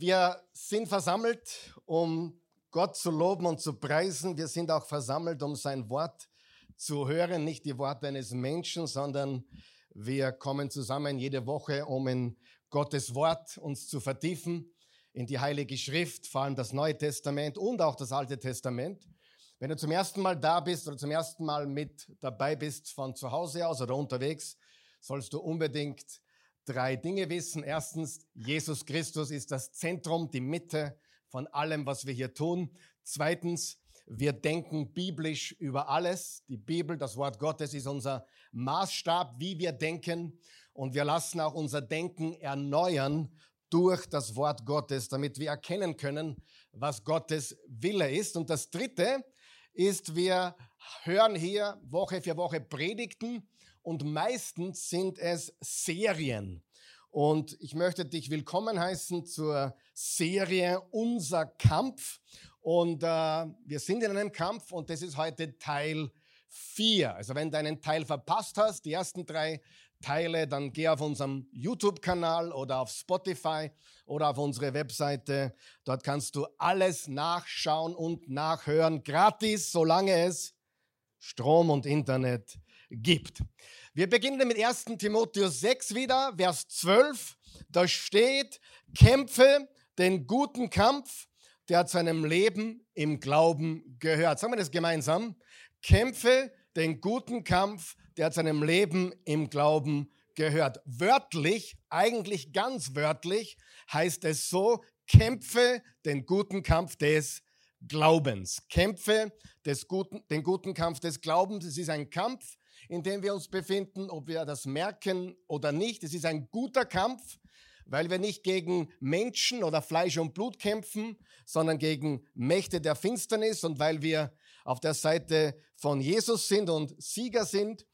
Wir sind versammelt, um Gott zu loben und zu preisen. Wir sind auch versammelt, um sein Wort zu hören, nicht die Worte eines Menschen, sondern wir kommen zusammen jede Woche, um in Gottes Wort uns zu vertiefen, in die Heilige Schrift, vor allem das Neue Testament und auch das Alte Testament. Wenn du zum ersten Mal da bist oder zum ersten Mal mit dabei bist von zu Hause aus oder unterwegs, sollst du unbedingt drei Dinge wissen. Erstens, Jesus Christus ist das Zentrum, die Mitte von allem, was wir hier tun. Zweitens, wir denken biblisch über alles. Die Bibel, das Wort Gottes ist unser Maßstab, wie wir denken. Und wir lassen auch unser Denken erneuern durch das Wort Gottes, damit wir erkennen können, was Gottes Wille ist. Und das Dritte ist, wir hören hier Woche für Woche Predigten und meistens sind es Serien. Und ich möchte dich willkommen heißen zur Serie Unser Kampf. Und äh, wir sind in einem Kampf und das ist heute Teil 4. Also wenn du einen Teil verpasst hast, die ersten drei Teile, dann geh auf unserem YouTube-Kanal oder auf Spotify oder auf unsere Webseite. Dort kannst du alles nachschauen und nachhören, gratis, solange es Strom und Internet gibt. Wir beginnen mit 1. Timotheus 6 wieder, Vers 12. Da steht, kämpfe den guten Kampf, der zu einem Leben im Glauben gehört. Sagen wir das gemeinsam. Kämpfe den guten Kampf, der zu einem Leben im Glauben gehört. Wörtlich, eigentlich ganz wörtlich, heißt es so, kämpfe den guten Kampf des Glaubens. Kämpfe des guten, den guten Kampf des Glaubens. Es ist ein Kampf, in dem wir uns befinden, ob wir das merken oder nicht. Es ist ein guter Kampf, weil wir nicht gegen Menschen oder Fleisch und Blut kämpfen, sondern gegen Mächte der Finsternis und weil wir auf der Seite von Jesus sind und Sieger sind.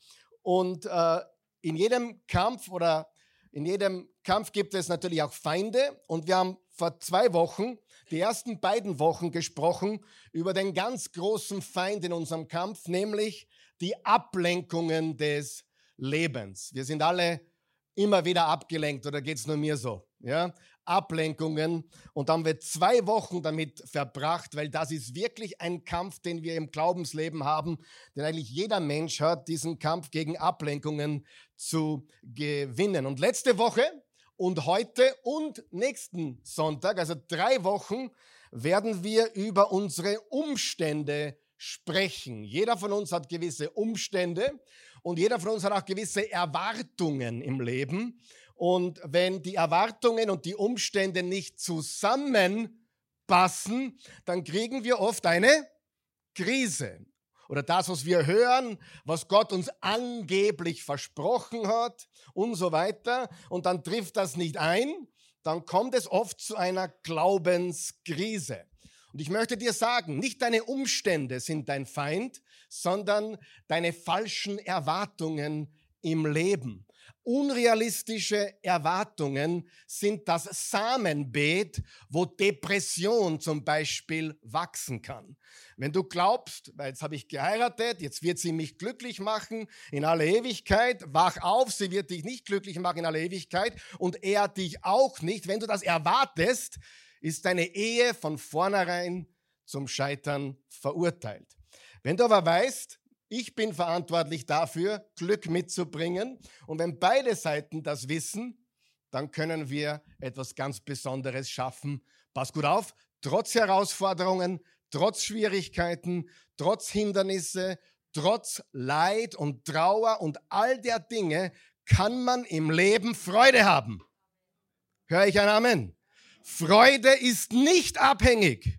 Und äh, in jedem Kampf oder in jedem Kampf gibt es natürlich auch Feinde. Und wir haben vor zwei Wochen, die ersten beiden Wochen gesprochen über den ganz großen Feind in unserem Kampf, nämlich die Ablenkungen des Lebens. Wir sind alle immer wieder abgelenkt oder geht es nur mir so? Ja? Ablenkungen. Und dann haben wir zwei Wochen damit verbracht, weil das ist wirklich ein Kampf, den wir im Glaubensleben haben, den eigentlich jeder Mensch hat, diesen Kampf gegen Ablenkungen zu gewinnen. Und letzte Woche und heute und nächsten Sonntag, also drei Wochen, werden wir über unsere Umstände sprechen. Jeder von uns hat gewisse Umstände und jeder von uns hat auch gewisse Erwartungen im Leben. Und wenn die Erwartungen und die Umstände nicht zusammenpassen, dann kriegen wir oft eine Krise. Oder das, was wir hören, was Gott uns angeblich versprochen hat und so weiter. Und dann trifft das nicht ein, dann kommt es oft zu einer Glaubenskrise. Und ich möchte dir sagen, nicht deine Umstände sind dein Feind, sondern deine falschen Erwartungen im Leben. Unrealistische Erwartungen sind das Samenbeet, wo Depression zum Beispiel wachsen kann. Wenn du glaubst, jetzt habe ich geheiratet, jetzt wird sie mich glücklich machen in aller Ewigkeit, wach auf, sie wird dich nicht glücklich machen in aller Ewigkeit und er dich auch nicht. Wenn du das erwartest, ist deine Ehe von vornherein zum Scheitern verurteilt. Wenn du aber weißt, ich bin verantwortlich dafür, Glück mitzubringen. Und wenn beide Seiten das wissen, dann können wir etwas ganz Besonderes schaffen. Pass gut auf, trotz Herausforderungen, trotz Schwierigkeiten, trotz Hindernisse, trotz Leid und Trauer und all der Dinge kann man im Leben Freude haben. Hör ich ein Amen? Freude ist nicht abhängig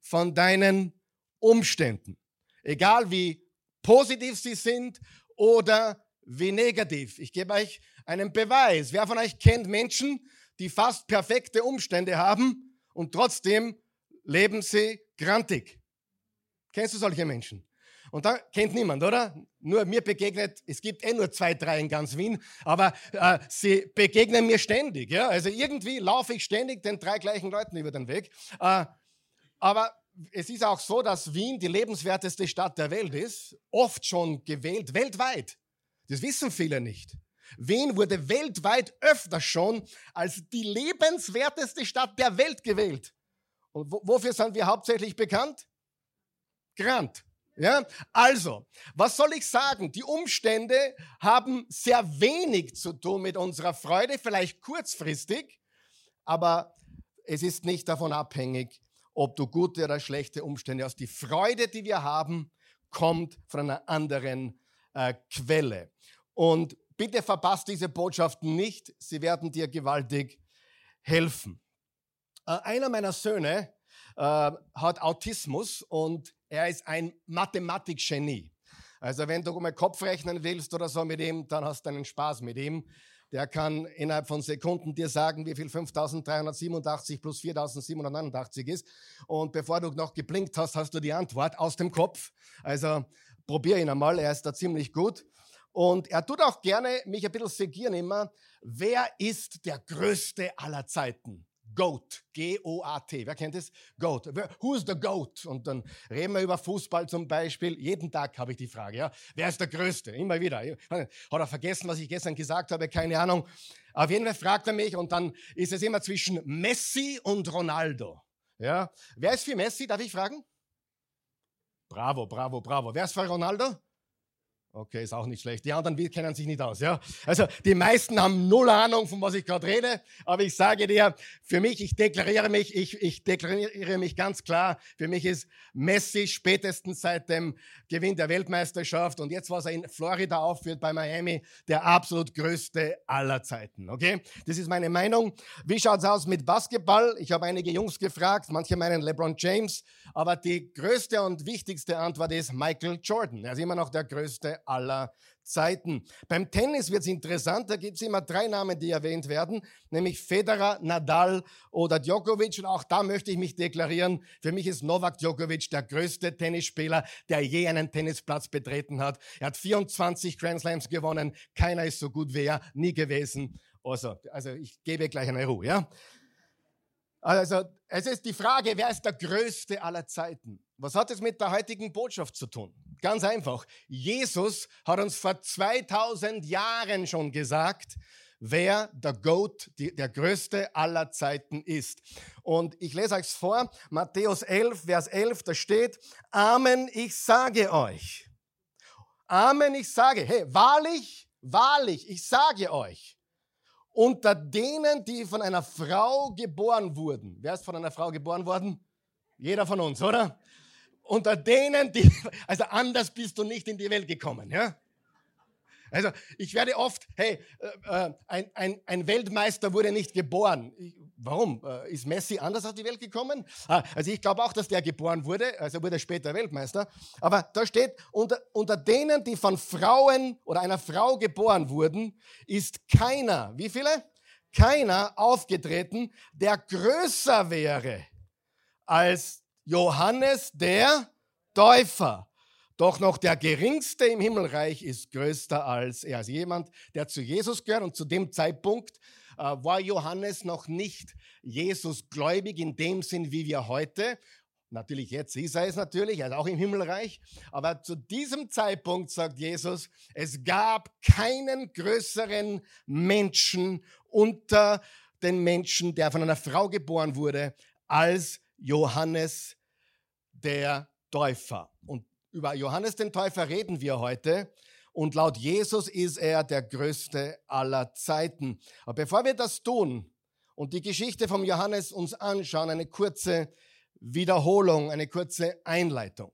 von deinen Umständen. Egal wie positiv sie sind oder wie negativ. Ich gebe euch einen Beweis. Wer von euch kennt Menschen, die fast perfekte Umstände haben und trotzdem leben sie grantig? Kennst du solche Menschen? Und da kennt niemand, oder? Nur mir begegnet, es gibt eh nur zwei, drei in ganz Wien, aber äh, sie begegnen mir ständig. Ja? Also irgendwie laufe ich ständig den drei gleichen Leuten über den Weg. Äh, aber es ist auch so, dass Wien die lebenswerteste Stadt der Welt ist, oft schon gewählt, weltweit. Das wissen viele nicht. Wien wurde weltweit öfter schon als die lebenswerteste Stadt der Welt gewählt. Und wofür sind wir hauptsächlich bekannt? Grant. Ja, also, was soll ich sagen? Die Umstände haben sehr wenig zu tun mit unserer Freude, vielleicht kurzfristig, aber es ist nicht davon abhängig, ob du gute oder schlechte Umstände hast. Die Freude, die wir haben, kommt von einer anderen äh, Quelle. Und bitte verpasst diese Botschaften nicht, sie werden dir gewaltig helfen. Äh, einer meiner Söhne äh, hat Autismus und er ist ein Mathematikgenie. Also wenn du mal Kopf rechnen willst oder so mit ihm, dann hast du einen Spaß mit ihm. Der kann innerhalb von Sekunden dir sagen, wie viel 5387 plus 4789 ist. Und bevor du noch geblinkt hast, hast du die Antwort aus dem Kopf. Also probier ihn einmal, er ist da ziemlich gut. Und er tut auch gerne mich ein bisschen segieren immer. Wer ist der Größte aller Zeiten? GOAT, G-O-A-T. Wer kennt das? GOAT. Who is the GOAT? Und dann reden wir über Fußball zum Beispiel. Jeden Tag habe ich die Frage, ja. Wer ist der Größte? Immer wieder. Hat er vergessen, was ich gestern gesagt habe? Keine Ahnung. Auf jeden Fall fragt er mich und dann ist es immer zwischen Messi und Ronaldo. Ja. Wer ist für Messi? Darf ich fragen? Bravo, bravo, bravo. Wer ist für Ronaldo? Okay, ist auch nicht schlecht. Die anderen kennen sich nicht aus, ja. Also die meisten haben null Ahnung, von was ich gerade rede. Aber ich sage dir, für mich, ich deklariere mich, ich, ich deklariere mich ganz klar. Für mich ist Messi spätestens seit dem Gewinn der Weltmeisterschaft und jetzt, was er in Florida aufführt bei Miami, der absolut größte aller Zeiten. Okay, das ist meine Meinung. Wie schaut's aus mit Basketball? Ich habe einige Jungs gefragt. Manche meinen LeBron James, aber die größte und wichtigste Antwort ist Michael Jordan. Er ist immer noch der größte aller Zeiten. Beim Tennis wird es interessant, da gibt es immer drei Namen, die erwähnt werden, nämlich Federer, Nadal oder Djokovic. Und auch da möchte ich mich deklarieren, für mich ist Novak Djokovic der größte Tennisspieler, der je einen Tennisplatz betreten hat. Er hat 24 Grand Slams gewonnen, keiner ist so gut wie er, nie gewesen. Also, also ich gebe gleich eine Ruhe, ja. Also, es ist die Frage, wer ist der Größte aller Zeiten? Was hat es mit der heutigen Botschaft zu tun? Ganz einfach. Jesus hat uns vor 2000 Jahren schon gesagt, wer der Goat, die, der größte aller Zeiten ist. Und ich lese euch vor, Matthäus 11, Vers 11, da steht, Amen, ich sage euch. Amen, ich sage, hey, wahrlich, wahrlich, ich sage euch, unter denen, die von einer Frau geboren wurden. Wer ist von einer Frau geboren worden? Jeder von uns, oder? Unter denen, die, also anders bist du nicht in die Welt gekommen, ja? Also ich werde oft, hey, äh, äh ein, ein, ein Weltmeister wurde nicht geboren. Ich, warum? Äh, ist Messi anders auf die Welt gekommen? Ah, also ich glaube auch, dass der geboren wurde, also wurde später Weltmeister. Aber da steht, unter, unter denen, die von Frauen oder einer Frau geboren wurden, ist keiner, wie viele? Keiner aufgetreten, der größer wäre als Johannes der Täufer. Doch noch der Geringste im Himmelreich ist größer als er. Also jemand, der zu Jesus gehört. Und zu dem Zeitpunkt äh, war Johannes noch nicht Jesus gläubig in dem Sinn, wie wir heute. Natürlich, jetzt ist er es natürlich, ist auch im Himmelreich. Aber zu diesem Zeitpunkt sagt Jesus, es gab keinen größeren Menschen unter den Menschen, der von einer Frau geboren wurde, als Johannes der Täufer. Und über Johannes den Täufer reden wir heute. Und laut Jesus ist er der größte aller Zeiten. Aber bevor wir das tun und die Geschichte vom Johannes uns anschauen, eine kurze Wiederholung, eine kurze Einleitung.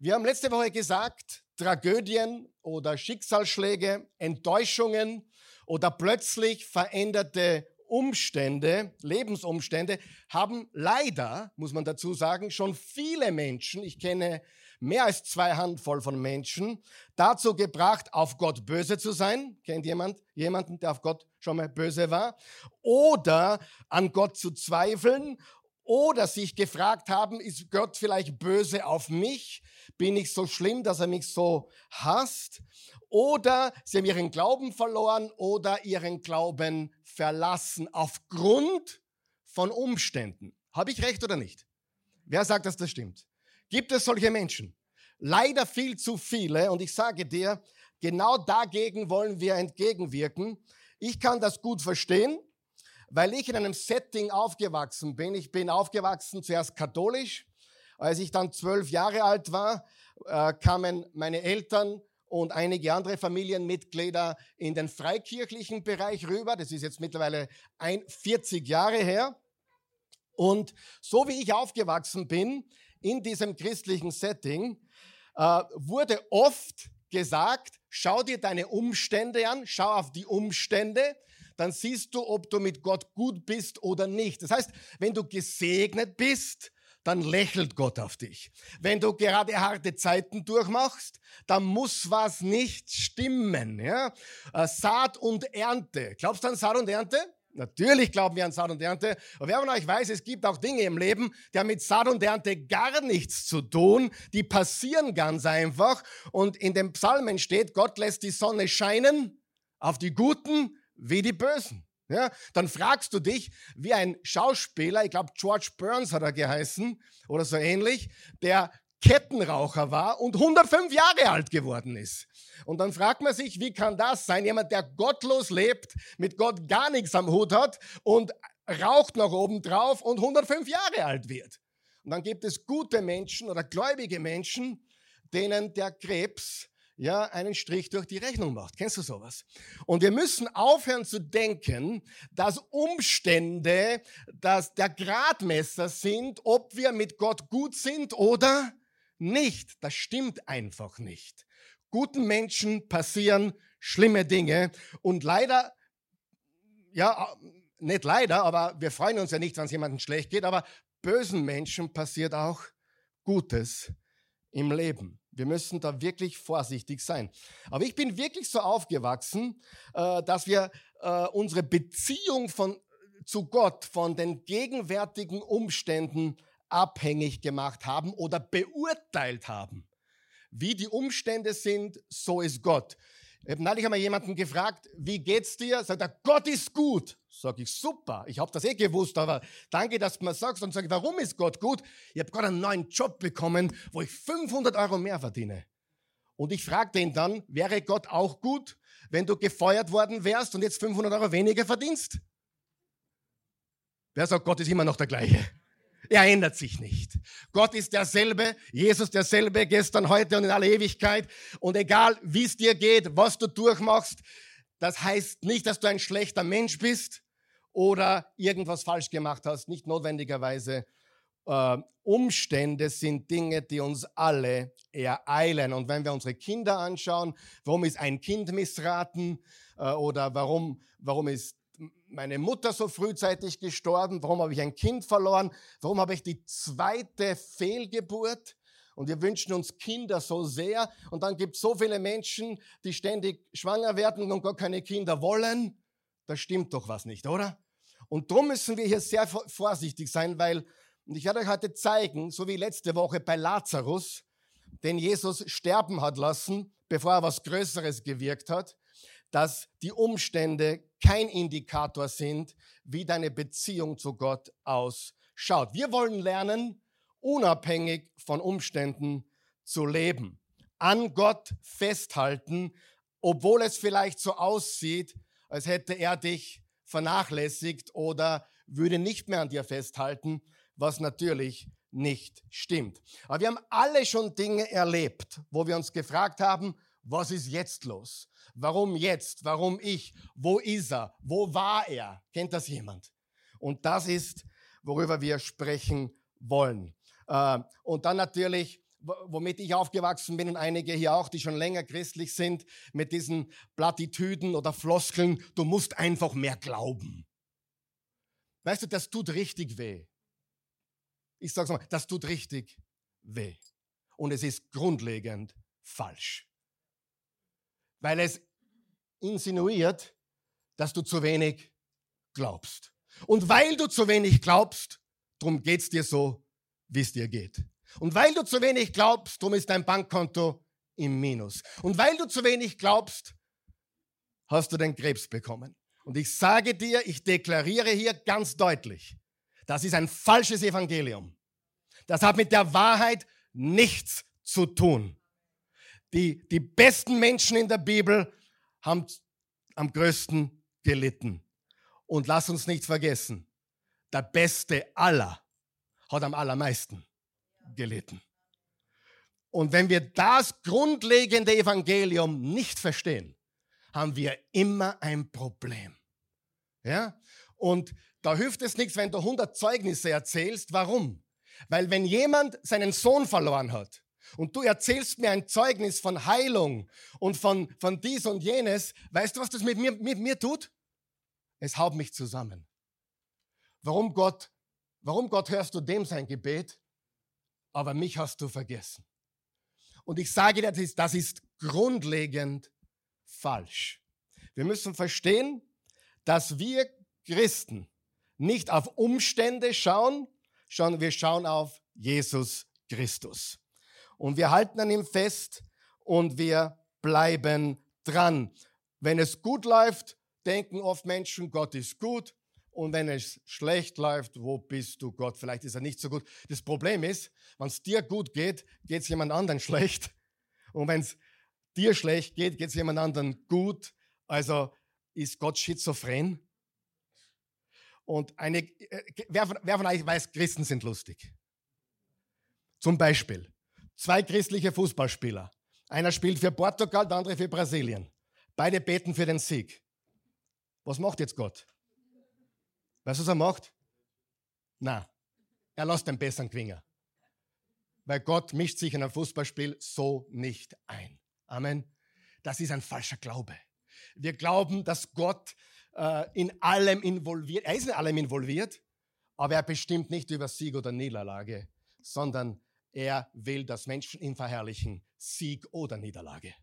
Wir haben letzte Woche gesagt, Tragödien oder Schicksalsschläge, Enttäuschungen oder plötzlich veränderte Umstände, Lebensumstände haben leider, muss man dazu sagen, schon viele Menschen, ich kenne mehr als zwei Handvoll von Menschen dazu gebracht, auf Gott böse zu sein. Kennt jemand jemanden, der auf Gott schon mal böse war? Oder an Gott zu zweifeln oder sich gefragt haben, ist Gott vielleicht böse auf mich? Bin ich so schlimm, dass er mich so hasst? Oder sie haben ihren Glauben verloren oder ihren Glauben verlassen aufgrund von Umständen. Habe ich recht oder nicht? Wer sagt, dass das stimmt? Gibt es solche Menschen? Leider viel zu viele. Und ich sage dir, genau dagegen wollen wir entgegenwirken. Ich kann das gut verstehen, weil ich in einem Setting aufgewachsen bin. Ich bin aufgewachsen zuerst katholisch. Als ich dann zwölf Jahre alt war, äh, kamen meine Eltern und einige andere Familienmitglieder in den freikirchlichen Bereich rüber. Das ist jetzt mittlerweile ein, 40 Jahre her. Und so wie ich aufgewachsen bin in diesem christlichen Setting, äh, wurde oft gesagt, schau dir deine Umstände an, schau auf die Umstände, dann siehst du, ob du mit Gott gut bist oder nicht. Das heißt, wenn du gesegnet bist, dann lächelt Gott auf dich. Wenn du gerade harte Zeiten durchmachst, dann muss was nicht stimmen. Ja? Äh, Saat und Ernte. Glaubst du an Saat und Ernte? Natürlich glauben wir an Saat und Ernte. Aber wer von euch weiß, es gibt auch Dinge im Leben, die haben mit Saat und Ernte gar nichts zu tun. Die passieren ganz einfach. Und in den Psalmen steht, Gott lässt die Sonne scheinen auf die Guten wie die Bösen. Ja, dann fragst du dich, wie ein Schauspieler, ich glaube George Burns hat er geheißen oder so ähnlich, der Kettenraucher war und 105 Jahre alt geworden ist. Und dann fragt man sich, wie kann das sein? Jemand, der gottlos lebt, mit Gott gar nichts am Hut hat und raucht noch oben drauf und 105 Jahre alt wird. Und dann gibt es gute Menschen oder gläubige Menschen, denen der Krebs ja, einen Strich durch die Rechnung macht. Kennst du sowas? Und wir müssen aufhören zu denken, dass Umstände, dass der Gradmesser sind, ob wir mit Gott gut sind oder nicht. Das stimmt einfach nicht. Guten Menschen passieren schlimme Dinge und leider, ja, nicht leider, aber wir freuen uns ja nicht, wenn es jemandem schlecht geht, aber bösen Menschen passiert auch Gutes im Leben. Wir müssen da wirklich vorsichtig sein. Aber ich bin wirklich so aufgewachsen, äh, dass wir äh, unsere Beziehung von, zu Gott von den gegenwärtigen Umständen abhängig gemacht haben oder beurteilt haben. Wie die Umstände sind, so ist Gott. Ich habe neulich einmal jemanden gefragt, wie geht's dir? Sagt er, Gott ist gut. Sag ich, super. Ich habe das eh gewusst, aber danke, dass du mir sagst. Und sage, warum ist Gott gut? Ich habe gerade einen neuen Job bekommen, wo ich 500 Euro mehr verdiene. Und ich fragte ihn dann, wäre Gott auch gut, wenn du gefeuert worden wärst und jetzt 500 Euro weniger verdienst? Wer sagt, Gott ist immer noch der gleiche? Er ändert sich nicht. Gott ist derselbe, Jesus derselbe, gestern, heute und in aller Ewigkeit. Und egal, wie es dir geht, was du durchmachst, das heißt nicht, dass du ein schlechter Mensch bist oder irgendwas falsch gemacht hast. Nicht notwendigerweise. Äh, Umstände sind Dinge, die uns alle ereilen. Und wenn wir unsere Kinder anschauen, warum ist ein Kind missraten äh, oder warum, warum ist meine Mutter so frühzeitig gestorben? Warum habe ich ein Kind verloren? Warum habe ich die zweite Fehlgeburt? Und wir wünschen uns Kinder so sehr. Und dann gibt es so viele Menschen, die ständig schwanger werden und gar keine Kinder wollen. Da stimmt doch was nicht, oder? Und darum müssen wir hier sehr vorsichtig sein, weil, und ich werde euch heute zeigen, so wie letzte Woche bei Lazarus, den Jesus sterben hat lassen, bevor er was Größeres gewirkt hat, dass die Umstände kein Indikator sind, wie deine Beziehung zu Gott ausschaut. Wir wollen lernen, unabhängig von Umständen zu leben, an Gott festhalten, obwohl es vielleicht so aussieht, als hätte er dich vernachlässigt oder würde nicht mehr an dir festhalten, was natürlich nicht stimmt. Aber wir haben alle schon Dinge erlebt, wo wir uns gefragt haben, was ist jetzt los? Warum jetzt? Warum ich? Wo ist er? Wo war er? Kennt das jemand? Und das ist, worüber wir sprechen wollen. Äh, und dann natürlich, womit ich aufgewachsen bin und einige hier auch, die schon länger christlich sind, mit diesen Plattitüden oder Floskeln, du musst einfach mehr glauben. Weißt du, das tut richtig weh. Ich sage es mal, das tut richtig weh. Und es ist grundlegend falsch. Weil es insinuiert, dass du zu wenig glaubst. Und weil du zu wenig glaubst, drum geht's dir so, wie es dir geht. Und weil du zu wenig glaubst, drum ist dein Bankkonto im Minus. Und weil du zu wenig glaubst, hast du den Krebs bekommen. Und ich sage dir, ich deklariere hier ganz deutlich, das ist ein falsches Evangelium. Das hat mit der Wahrheit nichts zu tun. die, die besten Menschen in der Bibel haben am größten gelitten. Und lass uns nicht vergessen, der Beste aller hat am allermeisten gelitten. Und wenn wir das grundlegende Evangelium nicht verstehen, haben wir immer ein Problem. Ja? Und da hilft es nichts, wenn du 100 Zeugnisse erzählst. Warum? Weil wenn jemand seinen Sohn verloren hat und du erzählst mir ein Zeugnis von Heilung und von, von dies und jenes, weißt du, was das mit mir, mit mir tut? Es haut mich zusammen. Warum Gott, warum Gott hörst du dem sein Gebet, aber mich hast du vergessen? Und ich sage dir, das ist, das ist grundlegend falsch. Wir müssen verstehen, dass wir Christen nicht auf Umstände schauen, sondern wir schauen auf Jesus Christus. Und wir halten an ihm fest und wir bleiben dran. Wenn es gut läuft, denken oft Menschen, Gott ist gut. Und wenn es schlecht läuft, wo bist du Gott? Vielleicht ist er nicht so gut. Das Problem ist, wenn es dir gut geht, geht es jemand anderen schlecht. Und wenn es dir schlecht geht, geht es jemand anderen gut. Also ist Gott schizophren? Und eine, äh, wer, wer von euch weiß, Christen sind lustig? Zum Beispiel zwei christliche Fußballspieler. Einer spielt für Portugal, der andere für Brasilien. Beide beten für den Sieg. Was macht jetzt Gott? Weißt du, was er macht? Na, er lässt den besseren Quinger. Weil Gott mischt sich in ein Fußballspiel so nicht ein. Amen. Das ist ein falscher Glaube. Wir glauben, dass Gott äh, in allem involviert. Er ist in allem involviert, aber er bestimmt nicht über Sieg oder Niederlage, sondern er will, dass Menschen ihn verherrlichen, Sieg oder Niederlage.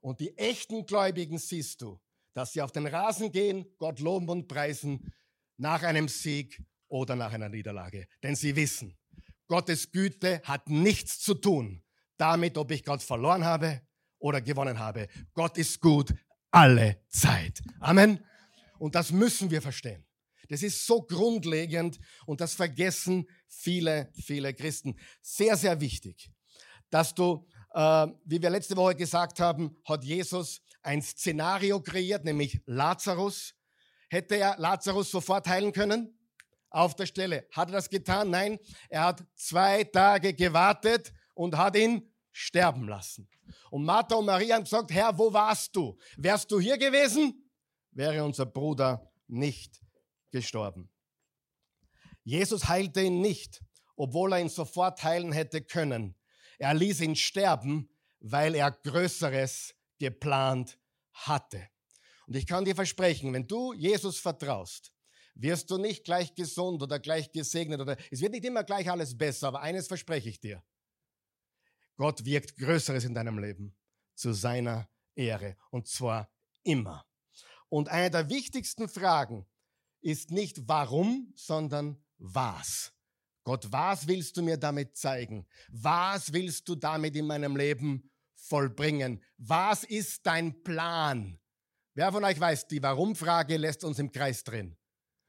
Und die echten Gläubigen siehst du, dass sie auf den Rasen gehen, Gott loben und preisen, nach einem Sieg oder nach einer Niederlage. Denn sie wissen, Gottes Güte hat nichts zu tun damit, ob ich Gott verloren habe oder gewonnen habe. Gott ist gut alle Zeit. Amen. Und das müssen wir verstehen. Das ist so grundlegend und das vergessen viele, viele Christen. Sehr, sehr wichtig, dass du, äh, wie wir letzte Woche gesagt haben, hat Jesus ein Szenario kreiert, nämlich Lazarus. Hätte er Lazarus sofort heilen können? Auf der Stelle. Hat er das getan? Nein. Er hat zwei Tage gewartet und hat ihn sterben lassen. Und Martha und Maria haben gesagt, Herr, wo warst du? Wärst du hier gewesen, wäre unser Bruder nicht gestorben. Jesus heilte ihn nicht, obwohl er ihn sofort heilen hätte können. Er ließ ihn sterben, weil er Größeres geplant hatte. Und ich kann dir versprechen, wenn du Jesus vertraust, wirst du nicht gleich gesund oder gleich gesegnet oder es wird nicht immer gleich alles besser, aber eines verspreche ich dir. Gott wirkt Größeres in deinem Leben zu seiner Ehre und zwar immer. Und eine der wichtigsten Fragen ist nicht warum, sondern was. Gott, was willst du mir damit zeigen? Was willst du damit in meinem Leben vollbringen? Was ist dein Plan? Wer von euch weiß, die Warum-Frage lässt uns im Kreis drin.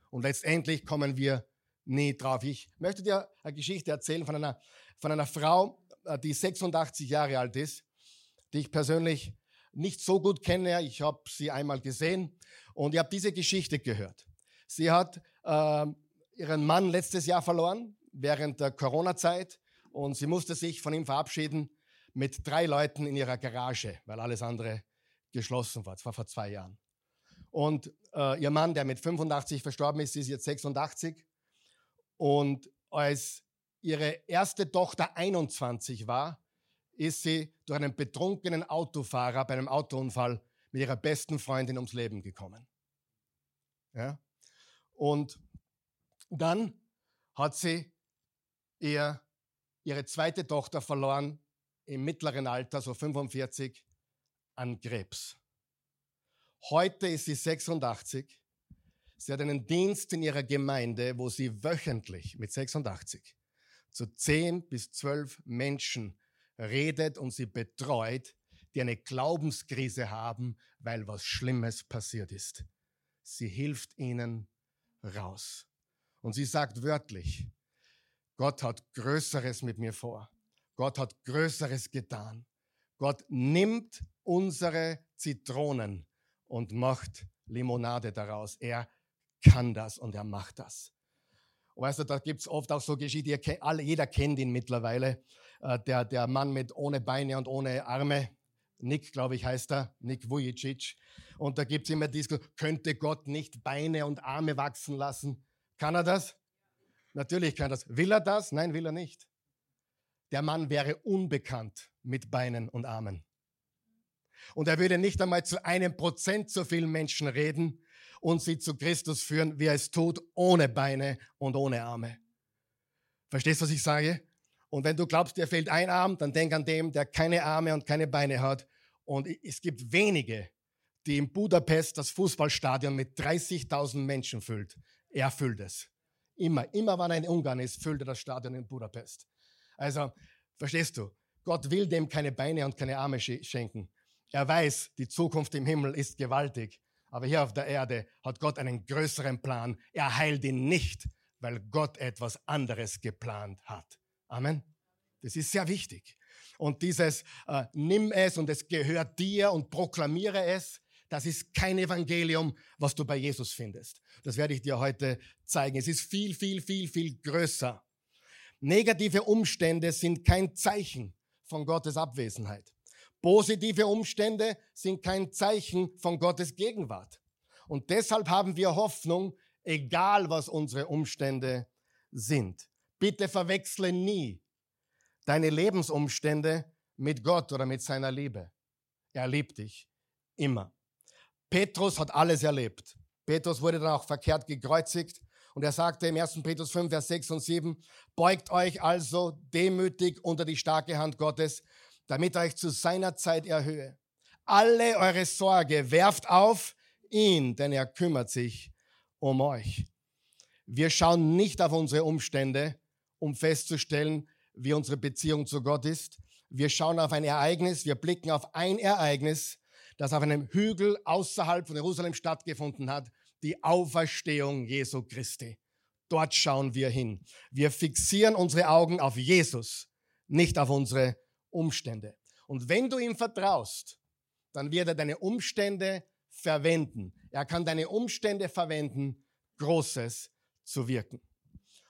Und letztendlich kommen wir nie drauf. Ich möchte dir eine Geschichte erzählen von einer, von einer Frau, äh, die 86 Jahre alt ist, die ich persönlich nicht so gut kenne. Ich habe sie einmal gesehen und ich habe diese Geschichte gehört. Sie hat äh, ihren Mann letztes Jahr verloren während der Corona-Zeit und sie musste sich von ihm verabschieden mit drei Leuten in ihrer Garage, weil alles andere geschlossen war. Das war vor zwei Jahren. Und äh, ihr Mann, der mit 85 verstorben ist, ist jetzt 86. Und als ihre erste Tochter 21 war, ist sie durch einen betrunkenen Autofahrer bei einem Autounfall mit ihrer besten Freundin ums Leben gekommen. Ja? Und dann hat sie ihr, ihre zweite Tochter verloren im mittleren Alter, so 45, an Krebs. Heute ist sie 86. Sie hat einen Dienst in ihrer Gemeinde, wo sie wöchentlich mit 86 zu 10 bis 12 Menschen redet und sie betreut, die eine Glaubenskrise haben, weil was Schlimmes passiert ist. Sie hilft ihnen raus. Und sie sagt wörtlich, Gott hat Größeres mit mir vor. Gott hat Größeres getan. Gott nimmt unsere Zitronen und macht Limonade daraus. Er kann das und er macht das. Weißt du, da gibt es oft auch so Geschichten, jeder kennt ihn mittlerweile. Äh, der, der Mann mit ohne Beine und ohne Arme, Nick, glaube ich, heißt er, Nick Vujicic. Und da gibt es immer dieses, könnte Gott nicht Beine und Arme wachsen lassen? Kann er das? Natürlich kann er das. Will er das? Nein, will er nicht. Der Mann wäre unbekannt mit Beinen und Armen. Und er würde nicht einmal zu einem Prozent so vielen Menschen reden und sie zu Christus führen, wie er es tut, ohne Beine und ohne Arme. Verstehst du, was ich sage? Und wenn du glaubst, dir fehlt ein Arm, dann denk an dem, der keine Arme und keine Beine hat. Und es gibt wenige, die in Budapest das Fußballstadion mit 30.000 Menschen füllt. Er füllt es. Immer, immer wann er in Ungarn ist, füllt er das Stadion in Budapest. Also, verstehst du? Gott will dem keine Beine und keine Arme schenken. Er weiß, die Zukunft im Himmel ist gewaltig. Aber hier auf der Erde hat Gott einen größeren Plan. Er heilt ihn nicht, weil Gott etwas anderes geplant hat. Amen. Das ist sehr wichtig. Und dieses äh, Nimm es und es gehört dir und proklamiere es, das ist kein Evangelium, was du bei Jesus findest. Das werde ich dir heute zeigen. Es ist viel, viel, viel, viel größer. Negative Umstände sind kein Zeichen von Gottes Abwesenheit. Positive Umstände sind kein Zeichen von Gottes Gegenwart. Und deshalb haben wir Hoffnung, egal was unsere Umstände sind. Bitte verwechsle nie deine Lebensumstände mit Gott oder mit seiner Liebe. Er liebt dich immer. Petrus hat alles erlebt. Petrus wurde dann auch verkehrt gekreuzigt und er sagte im 1. Petrus 5, Vers 6 und 7, beugt euch also demütig unter die starke Hand Gottes, damit er euch zu seiner Zeit erhöhe. Alle eure Sorge werft auf ihn, denn er kümmert sich um euch. Wir schauen nicht auf unsere Umstände, um festzustellen, wie unsere Beziehung zu Gott ist. Wir schauen auf ein Ereignis, wir blicken auf ein Ereignis, das auf einem Hügel außerhalb von Jerusalem stattgefunden hat, die Auferstehung Jesu Christi. Dort schauen wir hin. Wir fixieren unsere Augen auf Jesus, nicht auf unsere Umstände. Und wenn du ihm vertraust, dann wird er deine Umstände verwenden. Er kann deine Umstände verwenden, Großes zu wirken.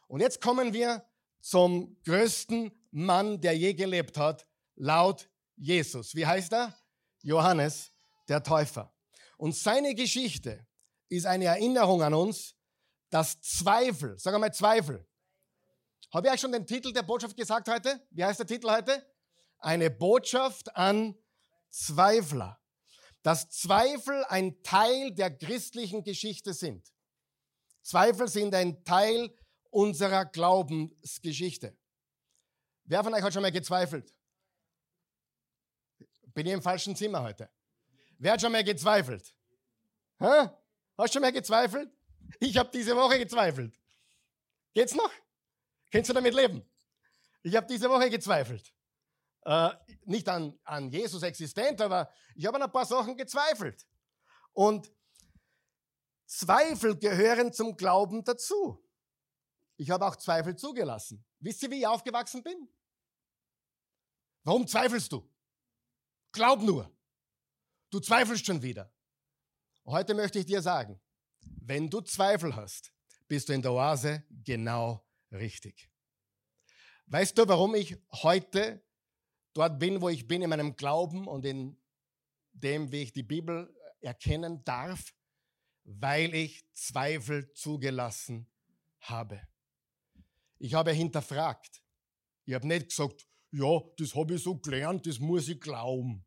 Und jetzt kommen wir zum größten Mann, der je gelebt hat, laut Jesus. Wie heißt er? Johannes der Täufer. Und seine Geschichte ist eine Erinnerung an uns, dass Zweifel, sag mal Zweifel. Habe ich euch schon den Titel der Botschaft gesagt heute? Wie heißt der Titel heute? Eine Botschaft an Zweifler. Dass Zweifel ein Teil der christlichen Geschichte sind. Zweifel sind ein Teil unserer Glaubensgeschichte. Wer von euch hat schon mal gezweifelt? Bin ich im falschen Zimmer heute? Wer hat schon mal gezweifelt? Hä? Hast du schon mal gezweifelt? Ich habe diese Woche gezweifelt. Geht's noch? Kannst du damit leben? Ich habe diese Woche gezweifelt. Äh, nicht an, an Jesus existent, aber ich habe an ein paar Sachen gezweifelt. Und Zweifel gehören zum Glauben dazu. Ich habe auch Zweifel zugelassen. Wisst ihr, wie ich aufgewachsen bin? Warum zweifelst du? Glaub nur. Du zweifelst schon wieder. Heute möchte ich dir sagen, wenn du Zweifel hast, bist du in der Oase genau richtig. Weißt du, warum ich heute dort bin, wo ich bin, in meinem Glauben und in dem, wie ich die Bibel erkennen darf? Weil ich Zweifel zugelassen habe. Ich habe hinterfragt. Ich habe nicht gesagt, ja, das habe ich so gelernt, das muss ich glauben.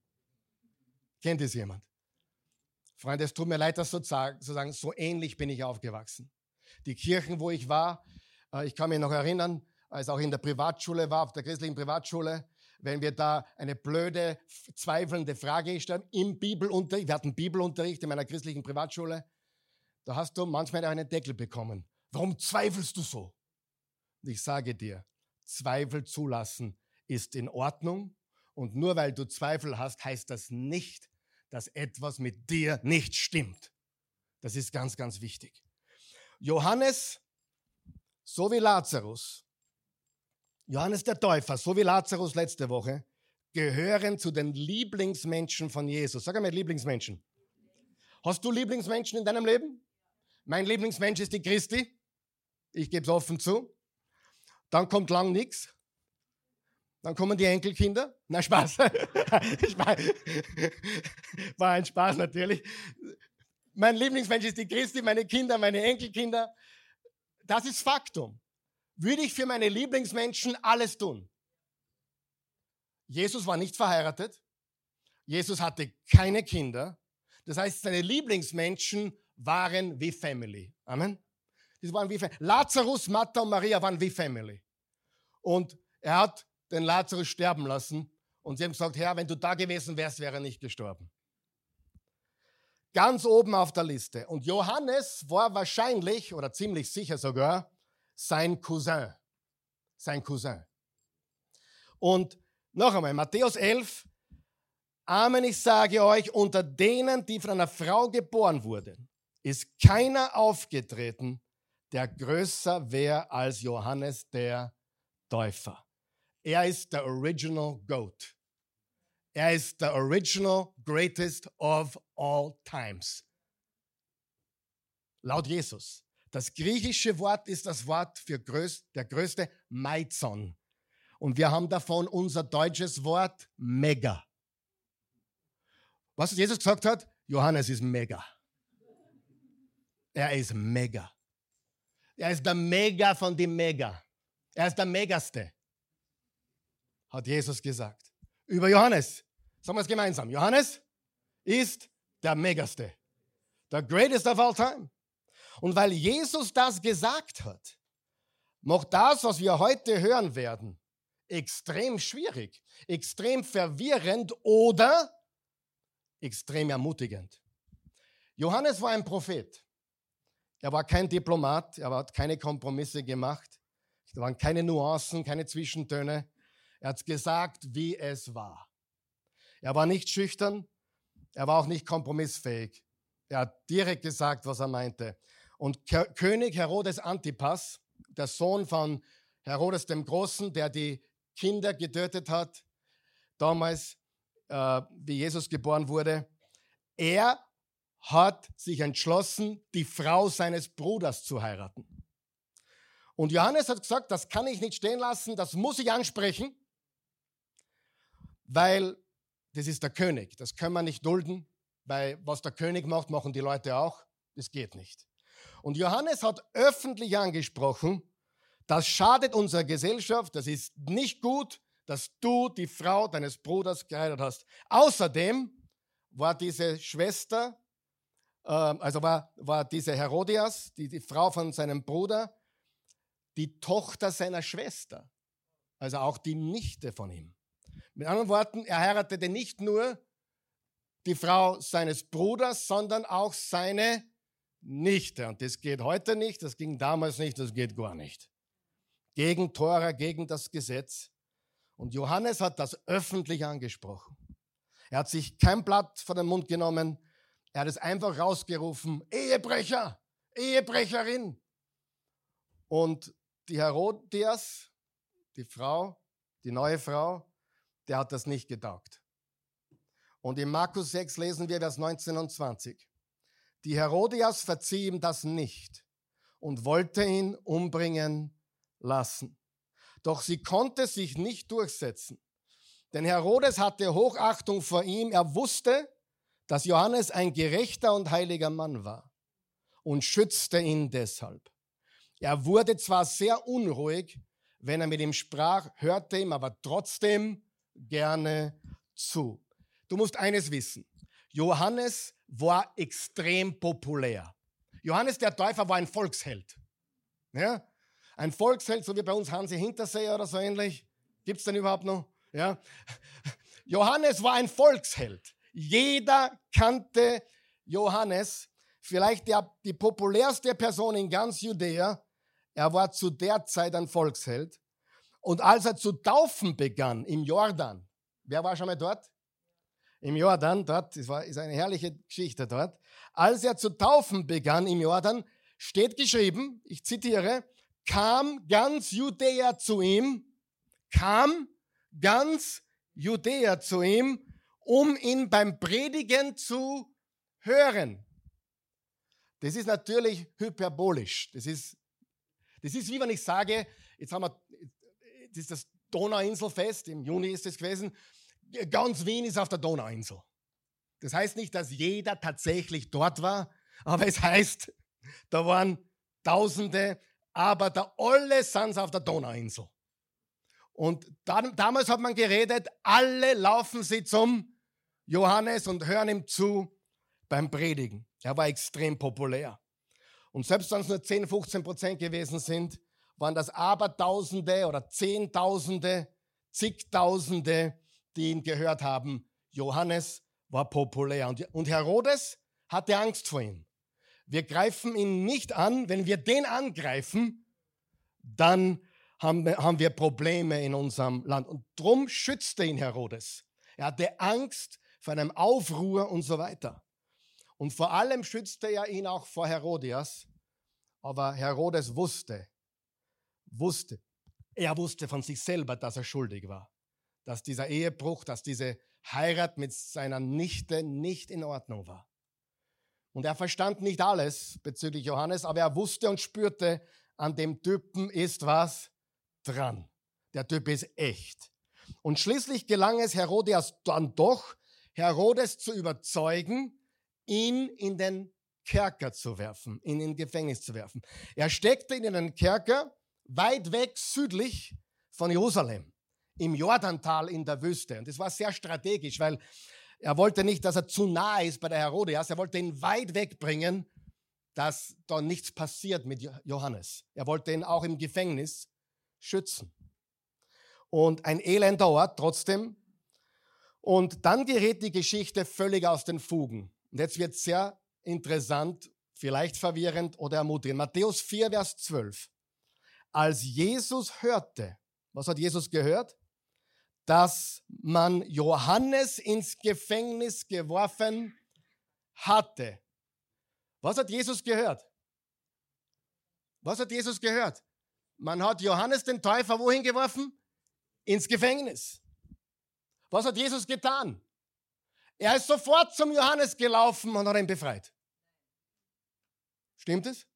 Kennt es jemand? Freunde, es tut mir leid, das so zu sagen, so ähnlich bin ich aufgewachsen. Die Kirchen, wo ich war, äh, ich kann mich noch erinnern, als auch in der Privatschule war, auf der christlichen Privatschule, wenn wir da eine blöde, zweifelnde Frage gestellt haben, im Bibelunterricht, wir hatten Bibelunterricht in meiner christlichen Privatschule, da hast du manchmal einen Deckel bekommen. Warum zweifelst du so? Ich sage dir, Zweifel zulassen ist in Ordnung. Und nur weil du Zweifel hast, heißt das nicht, dass etwas mit dir nicht stimmt. Das ist ganz, ganz wichtig. Johannes, so wie Lazarus, Johannes der Täufer, so wie Lazarus letzte Woche, gehören zu den Lieblingsmenschen von Jesus. Sag einmal Lieblingsmenschen. Hast du Lieblingsmenschen in deinem Leben? Mein Lieblingsmensch ist die Christi. Ich gebe es offen zu. Dann kommt lang nichts. Dann kommen die Enkelkinder. Na, Spaß. War ein Spaß natürlich. Mein Lieblingsmensch ist die Christi, meine Kinder, meine Enkelkinder. Das ist Faktum. Würde ich für meine Lieblingsmenschen alles tun. Jesus war nicht verheiratet. Jesus hatte keine Kinder. Das heißt, seine Lieblingsmenschen waren wie Family. Amen. Das waren wie. Lazarus, Martha und Maria waren wie Family. Und er hat den Lazarus sterben lassen. Und sie haben gesagt, Herr, wenn du da gewesen wärst, wäre er nicht gestorben. Ganz oben auf der Liste. Und Johannes war wahrscheinlich oder ziemlich sicher sogar sein Cousin. Sein Cousin. Und noch einmal, Matthäus 11. Amen, ich sage euch, unter denen, die von einer Frau geboren wurden, ist keiner aufgetreten, der größer wäre als Johannes der Täufer. Er ist der Original Goat. Er ist der Original Greatest of all times. Laut Jesus. Das griechische Wort ist das Wort für größ, der größte Maizon. Und wir haben davon unser deutsches Wort mega. Was Jesus gesagt hat? Johannes ist mega. Er ist mega. Er ist der Mega von dem Mega. Er ist der Megaste, hat Jesus gesagt. Über Johannes. Sagen wir es gemeinsam. Johannes ist der Megaste. Der greatest of all time. Und weil Jesus das gesagt hat, macht das, was wir heute hören werden, extrem schwierig, extrem verwirrend oder extrem ermutigend. Johannes war ein Prophet. Er war kein Diplomat, er hat keine Kompromisse gemacht. Da waren keine Nuancen, keine Zwischentöne. Er hat gesagt, wie es war. Er war nicht schüchtern, er war auch nicht kompromissfähig. Er hat direkt gesagt, was er meinte. Und König Herodes Antipas, der Sohn von Herodes dem Großen, der die Kinder getötet hat, damals, äh, wie Jesus geboren wurde, er hat sich entschlossen, die Frau seines Bruders zu heiraten. Und Johannes hat gesagt, das kann ich nicht stehen lassen, das muss ich ansprechen, weil das ist der König. Das können wir nicht dulden, weil was der König macht, machen die Leute auch. Das geht nicht. Und Johannes hat öffentlich angesprochen, das schadet unserer Gesellschaft, das ist nicht gut, dass du die Frau deines Bruders geheiratet hast. Außerdem war diese Schwester, also war, war diese Herodias, die, die Frau von seinem Bruder, die Tochter seiner Schwester, also auch die Nichte von ihm. Mit anderen Worten, er heiratete nicht nur die Frau seines Bruders, sondern auch seine Nichte. Und das geht heute nicht, das ging damals nicht, das geht gar nicht. Gegen Tora, gegen das Gesetz. Und Johannes hat das öffentlich angesprochen. Er hat sich kein Blatt vor den Mund genommen. Er hat es einfach rausgerufen, Ehebrecher, Ehebrecherin. Und die Herodias, die Frau, die neue Frau, der hat das nicht getaugt. Und in Markus 6 lesen wir Vers 19 und 20. Die Herodias verzieh ihm das nicht und wollte ihn umbringen lassen. Doch sie konnte sich nicht durchsetzen. Denn Herodes hatte Hochachtung vor ihm. Er wusste, dass Johannes ein gerechter und heiliger Mann war und schützte ihn deshalb. Er wurde zwar sehr unruhig, wenn er mit ihm sprach, hörte ihm aber trotzdem gerne zu. Du musst eines wissen. Johannes war extrem populär. Johannes der Täufer war ein Volksheld. Ja? Ein Volksheld, so wie bei uns Hansi Hinterseher oder so ähnlich. Gibt es denn überhaupt noch? Ja? Johannes war ein Volksheld. Jeder kannte Johannes, vielleicht der, die populärste Person in ganz Judäa. Er war zu der Zeit ein Volksheld. Und als er zu taufen begann im Jordan, wer war schon mal dort? Im Jordan, dort, das war, ist eine herrliche Geschichte dort. Als er zu taufen begann im Jordan, steht geschrieben, ich zitiere, kam ganz Judäa zu ihm, kam ganz Judäa zu ihm, um ihn beim Predigen zu hören. Das ist natürlich hyperbolisch. Das ist, das ist wie wenn ich sage, jetzt haben wir, das ist das Donauinselfest, im Juni ist es gewesen, ganz Wien ist auf der Donauinsel. Das heißt nicht, dass jeder tatsächlich dort war, aber es heißt, da waren Tausende, aber da alle sind auf der Donauinsel. Und dann, damals hat man geredet, alle laufen sie zum Johannes und hören ihm zu beim Predigen. Er war extrem populär. Und selbst wenn es nur 10, 15 Prozent gewesen sind, waren das Abertausende oder Zehntausende, zigtausende, die ihn gehört haben. Johannes war populär. Und Herodes hatte Angst vor ihm. Wir greifen ihn nicht an. Wenn wir den angreifen, dann haben wir, Probleme in unserem Land. Und drum schützte ihn Herodes. Er hatte Angst vor einem Aufruhr und so weiter. Und vor allem schützte er ihn auch vor Herodias. Aber Herodes wusste, wusste, er wusste von sich selber, dass er schuldig war. Dass dieser Ehebruch, dass diese Heirat mit seiner Nichte nicht in Ordnung war. Und er verstand nicht alles bezüglich Johannes, aber er wusste und spürte, an dem Typen ist was dran. Der Typ ist echt. Und schließlich gelang es Herodias dann doch, Herodes zu überzeugen, ihn in den Kerker zu werfen, ihn in Gefängnis zu werfen. Er steckte ihn in einen Kerker weit weg südlich von Jerusalem, im Jordantal in der Wüste. Und das war sehr strategisch, weil er wollte nicht, dass er zu nahe ist bei der Herodias. Er wollte ihn weit wegbringen, dass da nichts passiert mit Johannes. Er wollte ihn auch im Gefängnis schützen. Und ein elender Ort trotzdem. Und dann gerät die Geschichte völlig aus den Fugen. Und jetzt wird sehr interessant, vielleicht verwirrend oder ermutigend. Matthäus 4, Vers 12. Als Jesus hörte, was hat Jesus gehört? Dass man Johannes ins Gefängnis geworfen hatte. Was hat Jesus gehört? Was hat Jesus gehört? Man hat Johannes den Täufer wohin geworfen? Ins Gefängnis. Was hat Jesus getan? Er ist sofort zum Johannes gelaufen und hat ihn befreit. Stimmt es?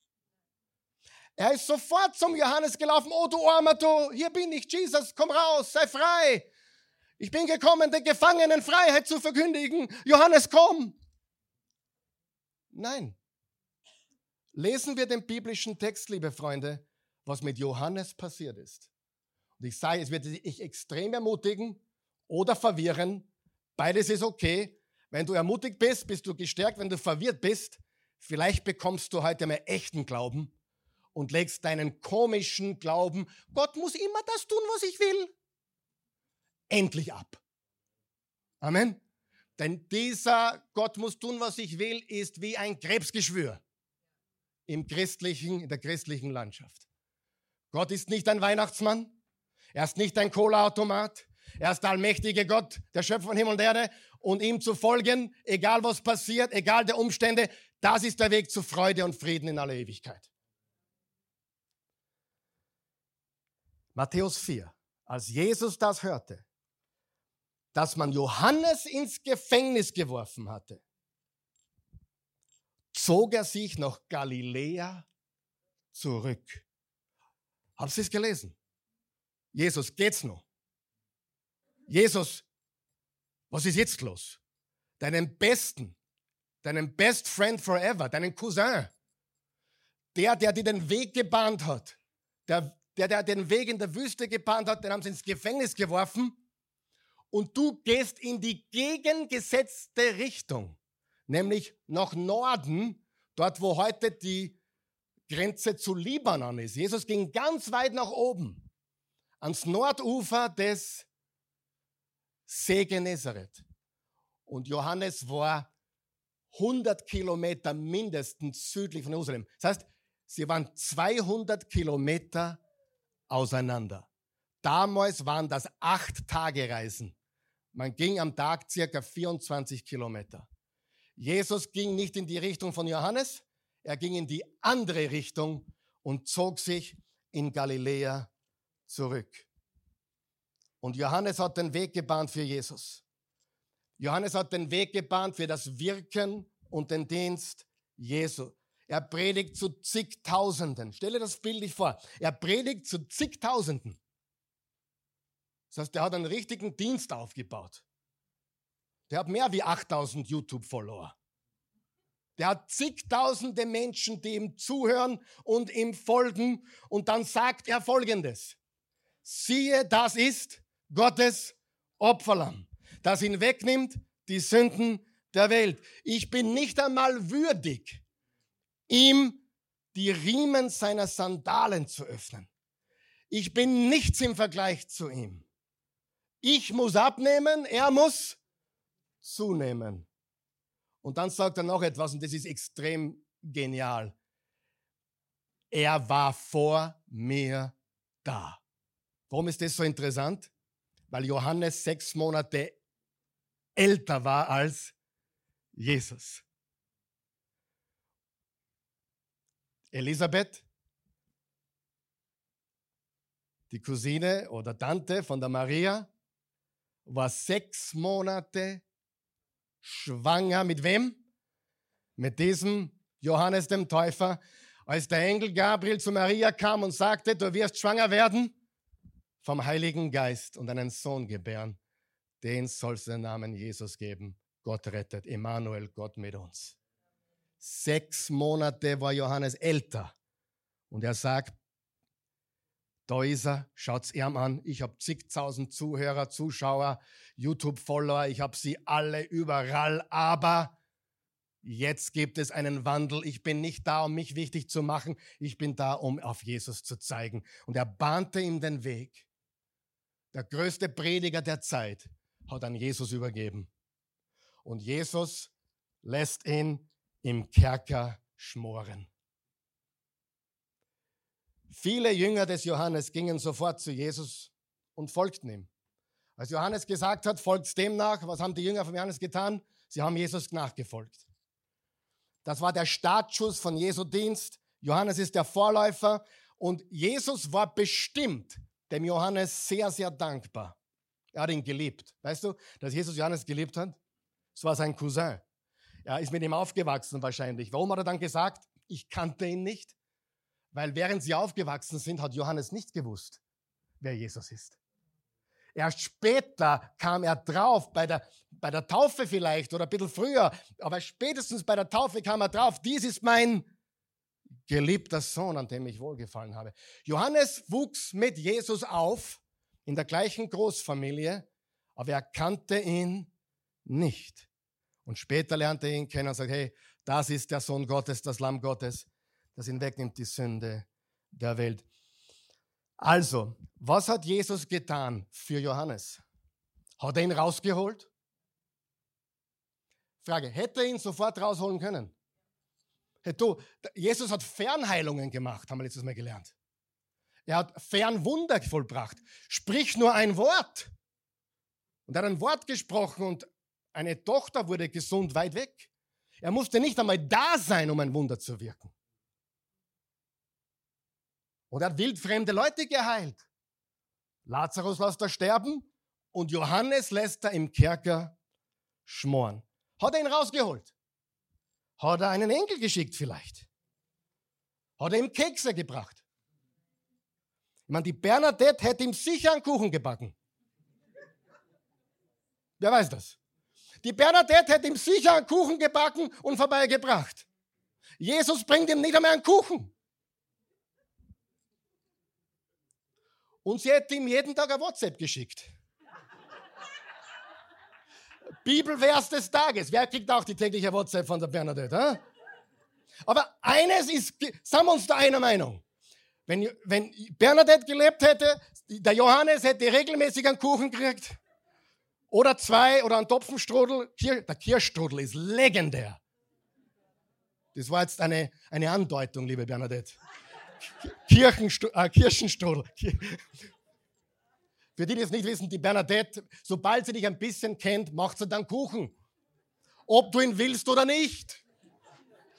Er ist sofort zum Johannes gelaufen. Oh, du Armer, du, hier bin ich, Jesus, komm raus, sei frei. Ich bin gekommen, den Gefangenen Freiheit zu verkündigen. Johannes, komm. Nein. Lesen wir den biblischen Text, liebe Freunde, was mit Johannes passiert ist. Und ich sage, es wird dich extrem ermutigen oder verwirren. Beides ist okay. Wenn du ermutigt bist, bist du gestärkt. Wenn du verwirrt bist, vielleicht bekommst du heute mehr echten Glauben und legst deinen komischen Glauben, Gott muss immer das tun, was ich will, endlich ab. Amen. Denn dieser Gott muss tun, was ich will, ist wie ein Krebsgeschwür im christlichen, in der christlichen Landschaft. Gott ist nicht ein Weihnachtsmann. Er ist nicht ein Cola-Automat. Er ist der allmächtige Gott, der Schöpfer von Himmel und Erde. Und ihm zu folgen, egal was passiert, egal der Umstände, das ist der Weg zu Freude und Frieden in aller Ewigkeit. Matthäus 4. Als Jesus das hörte, dass man Johannes ins Gefängnis geworfen hatte, zog er sich nach Galiläa zurück. Haben Sie es gelesen? Jesus, geht's noch? Jesus, was ist jetzt los? Deinen Besten, deinen Best Friend Forever, deinen Cousin, der, der dir den Weg gebahnt hat, der, der, der den Weg in der Wüste gebahnt hat, den haben sie ins Gefängnis geworfen und du gehst in die gegengesetzte Richtung, nämlich nach Norden, dort wo heute die Grenze zu Libanon ist. Jesus ging ganz weit nach oben, ans Nordufer des See Genezareth. Und Johannes war 100 Kilometer mindestens südlich von Jerusalem. Das heißt, sie waren 200 Kilometer auseinander. Damals waren das acht Tage Reisen. Man ging am Tag circa 24 Kilometer. Jesus ging nicht in die Richtung von Johannes, er ging in die andere Richtung und zog sich in Galiläa zurück. Und Johannes hat den Weg gebahnt für Jesus. Johannes hat den Weg gebahnt für das Wirken und den Dienst Jesu. Er predigt zu zigtausenden. Stelle das bildlich vor. Er predigt zu zigtausenden. Das heißt, er hat einen richtigen Dienst aufgebaut. Der hat mehr wie 8000 YouTube-Follower. Der hat zigtausende Menschen, die ihm zuhören und ihm folgen. Und dann sagt er Folgendes. Siehe, das ist Gottes Opferlamm, das ihn wegnimmt die Sünden der Welt. Ich bin nicht einmal würdig, ihm die Riemen seiner Sandalen zu öffnen. Ich bin nichts im Vergleich zu ihm. Ich muss abnehmen, er muss zunehmen. Und dann sagt er noch etwas, und das ist extrem genial. Er war vor mir da. Warum ist das so interessant? Weil Johannes sechs Monate älter war als Jesus. Elisabeth, die Cousine oder Tante von der Maria, war sechs Monate schwanger. Mit wem? Mit diesem Johannes dem Täufer. Als der Engel Gabriel zu Maria kam und sagte, du wirst schwanger werden vom Heiligen Geist und einen Sohn gebären, den sollst du den Namen Jesus geben. Gott rettet, Emmanuel, Gott mit uns. Sechs Monate war Johannes älter. Und er sagt, da ist er, schaut's ihm an. Ich habe zigtausend Zuhörer, Zuschauer, YouTube-Follower, ich habe sie alle überall, aber jetzt gibt es einen Wandel. Ich bin nicht da, um mich wichtig zu machen, ich bin da, um auf Jesus zu zeigen. Und er bahnte ihm den Weg. Der größte Prediger der Zeit hat an Jesus übergeben. Und Jesus lässt ihn im Kerker schmoren. Viele Jünger des Johannes gingen sofort zu Jesus und folgten ihm. Als Johannes gesagt hat, folgt dem nach, was haben die Jünger von Johannes getan? Sie haben Jesus nachgefolgt. Das war der Startschuss von Jesu Dienst. Johannes ist der Vorläufer und Jesus war bestimmt dem Johannes sehr, sehr dankbar. Er hat ihn geliebt. Weißt du, dass Jesus Johannes geliebt hat? Es war sein Cousin. Er ist mit ihm aufgewachsen wahrscheinlich. Warum hat er dann gesagt, ich kannte ihn nicht? Weil während sie aufgewachsen sind, hat Johannes nicht gewusst, wer Jesus ist. Erst später kam er drauf, bei der, bei der Taufe vielleicht oder ein bisschen früher, aber spätestens bei der Taufe kam er drauf, dies ist mein geliebter Sohn, an dem ich wohlgefallen habe. Johannes wuchs mit Jesus auf in der gleichen Großfamilie, aber er kannte ihn nicht. Und später lernte er ihn kennen und sagt, hey, das ist der Sohn Gottes, das Lamm Gottes, das hinwegnimmt die Sünde der Welt. Also, was hat Jesus getan für Johannes? Hat er ihn rausgeholt? Frage, hätte er ihn sofort rausholen können? Du, Jesus hat Fernheilungen gemacht, haben wir letztes Mal gelernt. Er hat Fernwunder vollbracht. Sprich nur ein Wort. Und er hat ein Wort gesprochen und eine Tochter wurde gesund weit weg. Er musste nicht einmal da sein, um ein Wunder zu wirken. Und er hat wildfremde Leute geheilt. Lazarus lässt er sterben und Johannes lässt er im Kerker schmoren. Hat er ihn rausgeholt? Hat er einen Enkel geschickt vielleicht? Hat er ihm Kekse gebracht? Ich meine, die Bernadette hätte ihm sicher einen Kuchen gebacken. Wer weiß das? Die Bernadette hätte ihm sicher einen Kuchen gebacken und vorbeigebracht. Jesus bringt ihm nicht einmal einen Kuchen. Und sie hätte ihm jeden Tag ein WhatsApp geschickt. Bibelvers des Tages. Wer kriegt auch die tägliche WhatsApp von der Bernadette? Äh? Aber eines ist, sind wir uns da einer Meinung. Wenn, wenn Bernadette gelebt hätte, der Johannes hätte regelmäßig einen Kuchen gekriegt. Oder zwei oder ein Topfenstrudel. Der Kirschstrudel ist legendär. Das war jetzt eine, eine Andeutung, liebe Bernadette. Kirchenstru äh, Kirchenstrudel. Für die, die es nicht wissen, die Bernadette, sobald sie dich ein bisschen kennt, macht sie dann Kuchen. Ob du ihn willst oder nicht.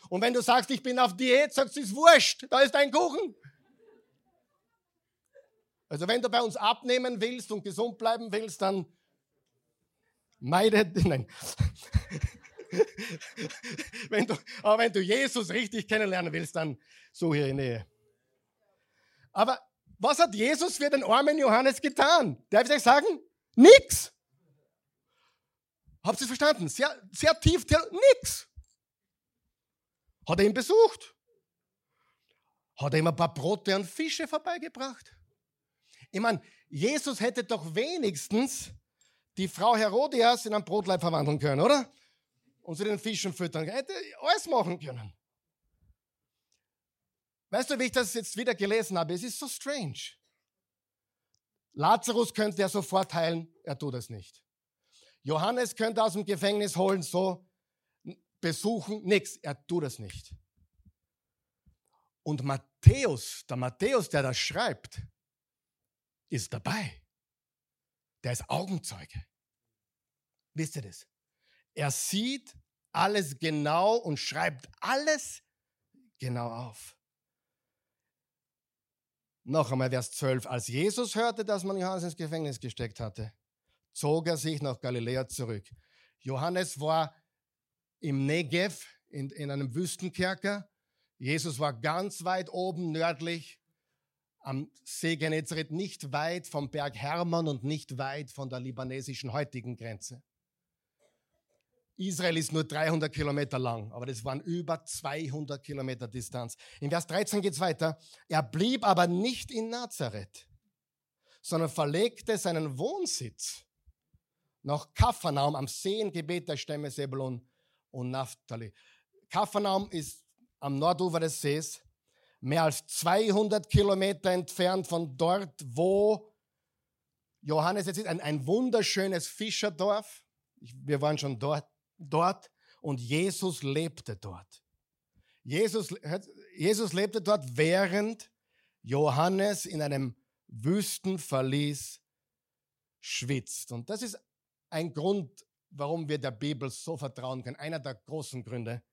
Und wenn du sagst, ich bin auf Diät, sagst du, es ist wurscht, da ist ein Kuchen. Also wenn du bei uns abnehmen willst und gesund bleiben willst, dann meide, nein. wenn du, aber wenn du Jesus richtig kennenlernen willst, dann suche hier in Nähe. Aber was hat Jesus für den armen Johannes getan? Darf ich euch sagen? Nix. Habt ihr es verstanden? Sehr, sehr tief, nix. Hat er ihn besucht? Hat er ihm ein paar Brote und Fische vorbeigebracht? Ich meine, Jesus hätte doch wenigstens die Frau Herodias in ein Brotleib verwandeln können, oder? Und sie den Fischen füttern. Er hätte alles machen können. Weißt du, wie ich das jetzt wieder gelesen habe? Es ist so strange. Lazarus könnte er sofort heilen, er tut es nicht. Johannes könnte aus dem Gefängnis holen, so besuchen, nichts, er tut es nicht. Und Matthäus, der Matthäus, der das schreibt, ist dabei. Der ist Augenzeuge. Wisst ihr das? Er sieht alles genau und schreibt alles genau auf. Noch einmal Vers 12. Als Jesus hörte, dass man Johannes ins Gefängnis gesteckt hatte, zog er sich nach Galiläa zurück. Johannes war im Negev, in, in einem Wüstenkerker. Jesus war ganz weit oben nördlich am See Genezareth, nicht weit vom Berg Hermon und nicht weit von der libanesischen heutigen Grenze. Israel ist nur 300 Kilometer lang, aber das waren über 200 Kilometer Distanz. In Vers 13 geht es weiter. Er blieb aber nicht in Nazareth, sondern verlegte seinen Wohnsitz nach Kaphanaum am Seengebet der Stämme Sebulon und Naphtali. Kaphanaum ist am Nordufer des Sees, mehr als 200 Kilometer entfernt von dort, wo Johannes jetzt ist. Ein, ein wunderschönes Fischerdorf. wir waren schon dort dort und Jesus lebte dort. Jesus, Jesus lebte dort, während Johannes in einem Wüstenverlies schwitzt. Und das ist ein Grund, warum wir der Bibel so vertrauen können. Einer der großen Gründe,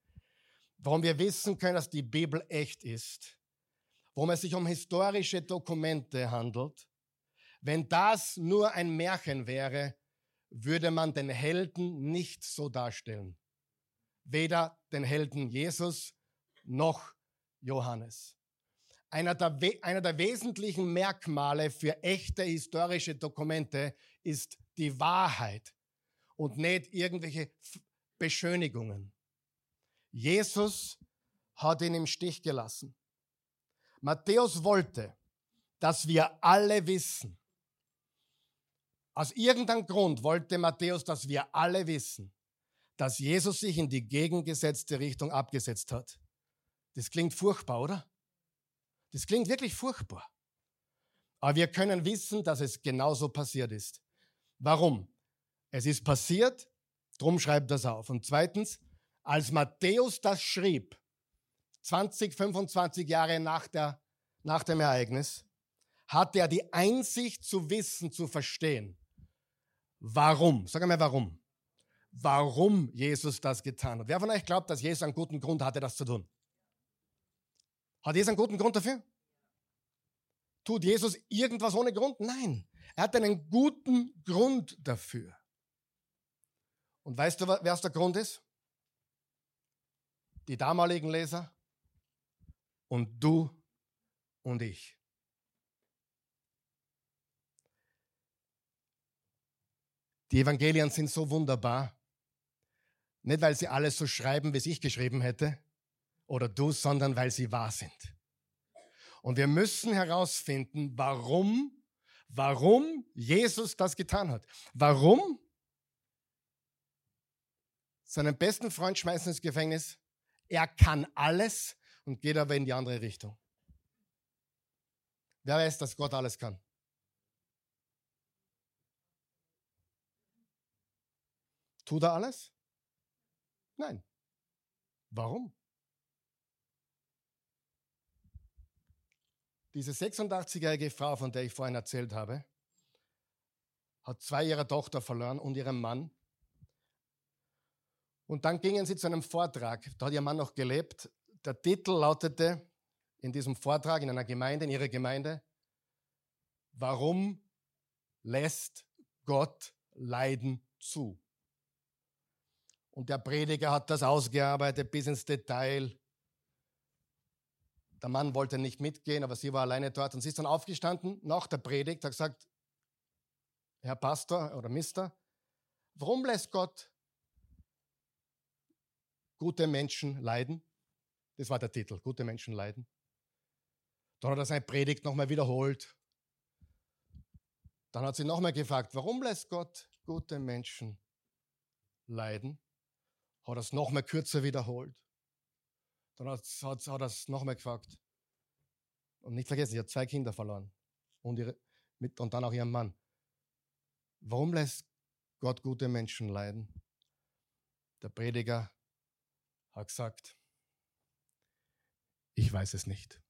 warum wir wissen können, dass die Bibel echt ist. Warum es sich um historische Dokumente handelt. Wenn das nur ein Märchen wäre, würde man den Helden nicht so darstellen. Weder den Helden Jesus noch Johannes. Einer der, einer der wesentlichen Merkmale für echte historische Dokumente ist die Wahrheit und nicht irgendwelche Beschönigungen. Jesus hat ihn im Stich gelassen. Matthäus wollte, dass wir alle wissen, aus irgendeinem Grund wollte Matthäus, dass wir alle wissen, dass Jesus sich in die gegengesetzte Richtung abgesetzt hat. Das klingt furchtbar, oder? Das klingt wirklich furchtbar. Aber wir können wissen, dass es genauso passiert ist. Warum? Es ist passiert, drum schreibt das auf. Und zweitens, als Matthäus das schrieb, 20, 25 Jahre nach, der, nach dem Ereignis, hatte er die Einsicht zu wissen, zu verstehen, Warum? Sag einmal warum. Warum Jesus das getan hat. Wer von euch glaubt, dass Jesus einen guten Grund hatte, das zu tun? Hat Jesus einen guten Grund dafür? Tut Jesus irgendwas ohne Grund? Nein. Er hat einen guten Grund dafür. Und weißt du, wer der Grund ist? Die damaligen Leser und du und ich. Die Evangelien sind so wunderbar. Nicht, weil sie alles so schreiben, wie es ich geschrieben hätte oder du, sondern weil sie wahr sind. Und wir müssen herausfinden, warum, warum Jesus das getan hat. Warum? Seinen besten Freund schmeißen ins Gefängnis. Er kann alles und geht aber in die andere Richtung. Wer weiß, dass Gott alles kann? Tut er alles? Nein. Warum? Diese 86-jährige Frau, von der ich vorhin erzählt habe, hat zwei ihrer Tochter verloren und ihren Mann. Und dann gingen sie zu einem Vortrag. Da hat ihr Mann noch gelebt. Der Titel lautete in diesem Vortrag in einer Gemeinde, in ihrer Gemeinde, Warum lässt Gott Leiden zu? Und der Prediger hat das ausgearbeitet bis ins Detail. Der Mann wollte nicht mitgehen, aber sie war alleine dort und sie ist dann aufgestanden nach der Predigt, hat gesagt, Herr Pastor oder Mister, warum lässt Gott gute Menschen leiden? Das war der Titel, gute Menschen leiden. Dann hat er seine Predigt nochmal wiederholt. Dann hat sie nochmal gefragt, warum lässt Gott gute Menschen leiden? Hat er es nochmal kürzer wiederholt. Dann hat, hat, hat er es nochmal gefragt. Und nicht vergessen, sie hat zwei Kinder verloren. Und, ihre, mit, und dann auch ihren Mann. Warum lässt Gott gute Menschen leiden? Der Prediger hat gesagt, ich weiß es nicht.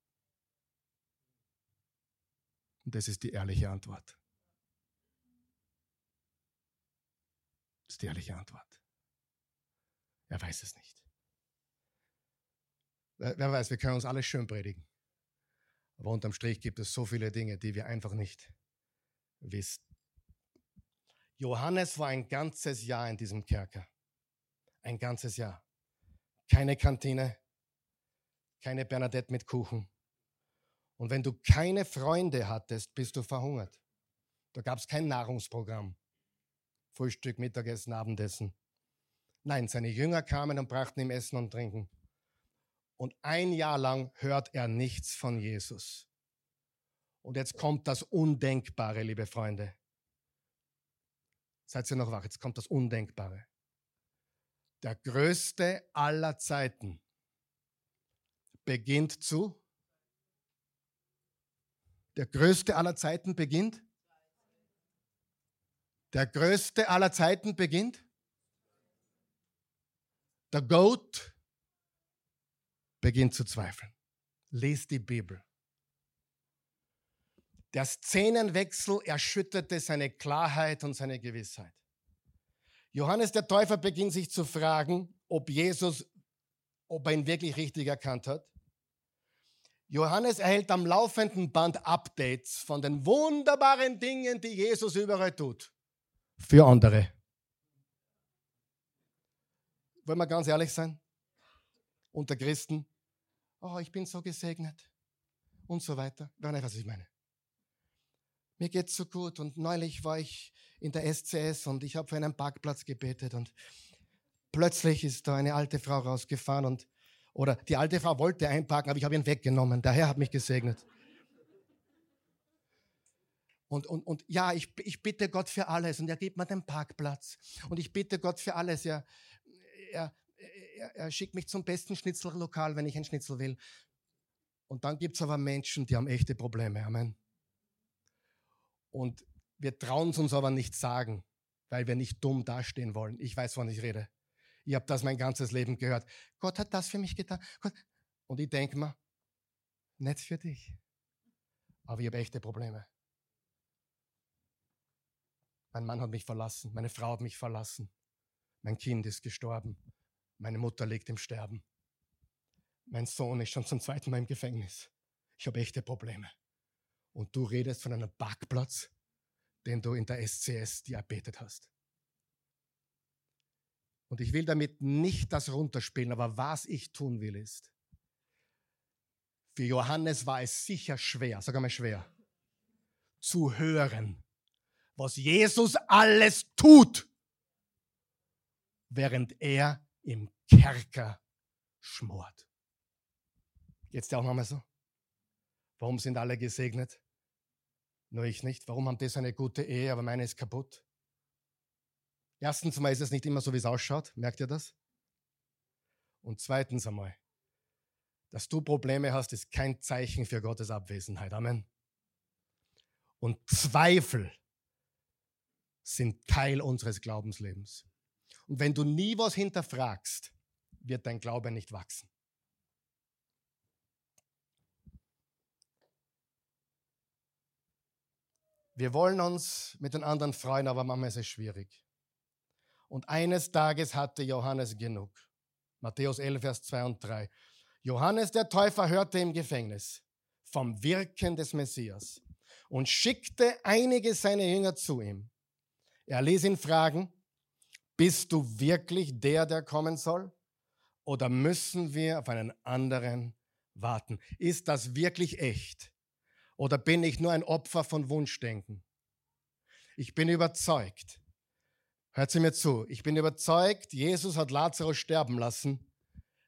Und das ist die ehrliche Antwort. Das ist die ehrliche Antwort. Er weiß es nicht. Wer weiß, wir können uns alles schön predigen. Aber unterm Strich gibt es so viele Dinge, die wir einfach nicht wissen. Johannes war ein ganzes Jahr in diesem Kerker. Ein ganzes Jahr. Keine Kantine, keine Bernadette mit Kuchen. Und wenn du keine Freunde hattest, bist du verhungert. Da gab es kein Nahrungsprogramm. Frühstück, Mittagessen, Abendessen. Nein, seine Jünger kamen und brachten ihm Essen und Trinken. Und ein Jahr lang hört er nichts von Jesus. Und jetzt kommt das Undenkbare, liebe Freunde. Seid ihr noch wach? Jetzt kommt das Undenkbare. Der größte aller Zeiten beginnt zu. Der größte aller Zeiten beginnt. Der größte aller Zeiten beginnt. Der Goat beginnt zu zweifeln. Lest die Bibel. Der Szenenwechsel erschütterte seine Klarheit und seine Gewissheit. Johannes der Täufer beginnt sich zu fragen, ob Jesus, ob er ihn wirklich richtig erkannt hat. Johannes erhält am laufenden Band Updates von den wunderbaren Dingen, die Jesus überall tut. Für andere. Wollen wir ganz ehrlich sein? Unter Christen. Oh, ich bin so gesegnet. Und so weiter. Wer weiß, was ich meine. Mir geht's so gut. Und neulich war ich in der SCS und ich habe für einen Parkplatz gebetet und plötzlich ist da eine alte Frau rausgefahren und oder die alte Frau wollte einparken, aber ich habe ihn weggenommen. Der Herr hat mich gesegnet. Und, und, und ja, ich, ich bitte Gott für alles und er gibt mir den Parkplatz. Und ich bitte Gott für alles. Er, er, er, er schickt mich zum besten Schnitzellokal, wenn ich ein Schnitzel will. Und dann gibt es aber Menschen, die haben echte Probleme. Amen. Und wir trauen es uns aber nicht sagen, weil wir nicht dumm dastehen wollen. Ich weiß, wovon ich rede. Ich habe das mein ganzes Leben gehört. Gott hat das für mich getan. Und ich denke mir, nicht für dich. Aber ich habe echte Probleme. Mein Mann hat mich verlassen, meine Frau hat mich verlassen, mein Kind ist gestorben, meine Mutter liegt im Sterben, mein Sohn ist schon zum zweiten Mal im Gefängnis. Ich habe echte Probleme. Und du redest von einem Parkplatz, den du in der SCS dir erbetet hast. Und ich will damit nicht das runterspielen, aber was ich tun will ist, für Johannes war es sicher schwer, sag einmal schwer, zu hören, was Jesus alles tut, während er im Kerker schmort. Dir auch nochmal so? Warum sind alle gesegnet? Nur ich nicht. Warum haben die eine gute Ehe, aber meine ist kaputt? Erstens mal ist es nicht immer so, wie es ausschaut. Merkt ihr das? Und zweitens einmal, dass du Probleme hast, ist kein Zeichen für Gottes Abwesenheit. Amen. Und Zweifel sind Teil unseres Glaubenslebens. Und wenn du nie was hinterfragst, wird dein Glaube nicht wachsen. Wir wollen uns mit den anderen freuen, aber manchmal ist es schwierig. Und eines Tages hatte Johannes genug. Matthäus 11, Vers 2 und 3. Johannes der Täufer hörte im Gefängnis vom Wirken des Messias. und schickte einige seiner Jünger zu ihm. Er ließ ihn fragen, bist du wirklich der, der kommen soll? Oder müssen wir auf einen anderen warten? Ist das wirklich echt? Oder bin ich nur ein Opfer von Wunschdenken? Ich bin überzeugt, hört sie mir zu, ich bin überzeugt, Jesus hat Lazarus sterben lassen,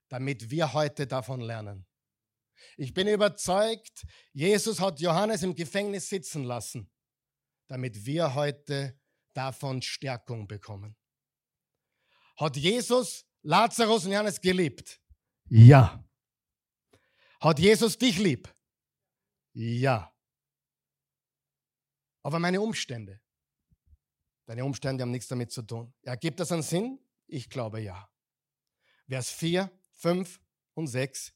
damit wir heute davon lernen. Ich bin überzeugt, Jesus hat Johannes im Gefängnis sitzen lassen, damit wir heute davon Stärkung bekommen. Hat Jesus Lazarus und Johannes geliebt? Ja. Hat Jesus dich lieb? Ja. Aber meine Umstände, deine Umstände haben nichts damit zu tun. Ergibt das einen Sinn? Ich glaube ja. Vers 4, 5 und 6.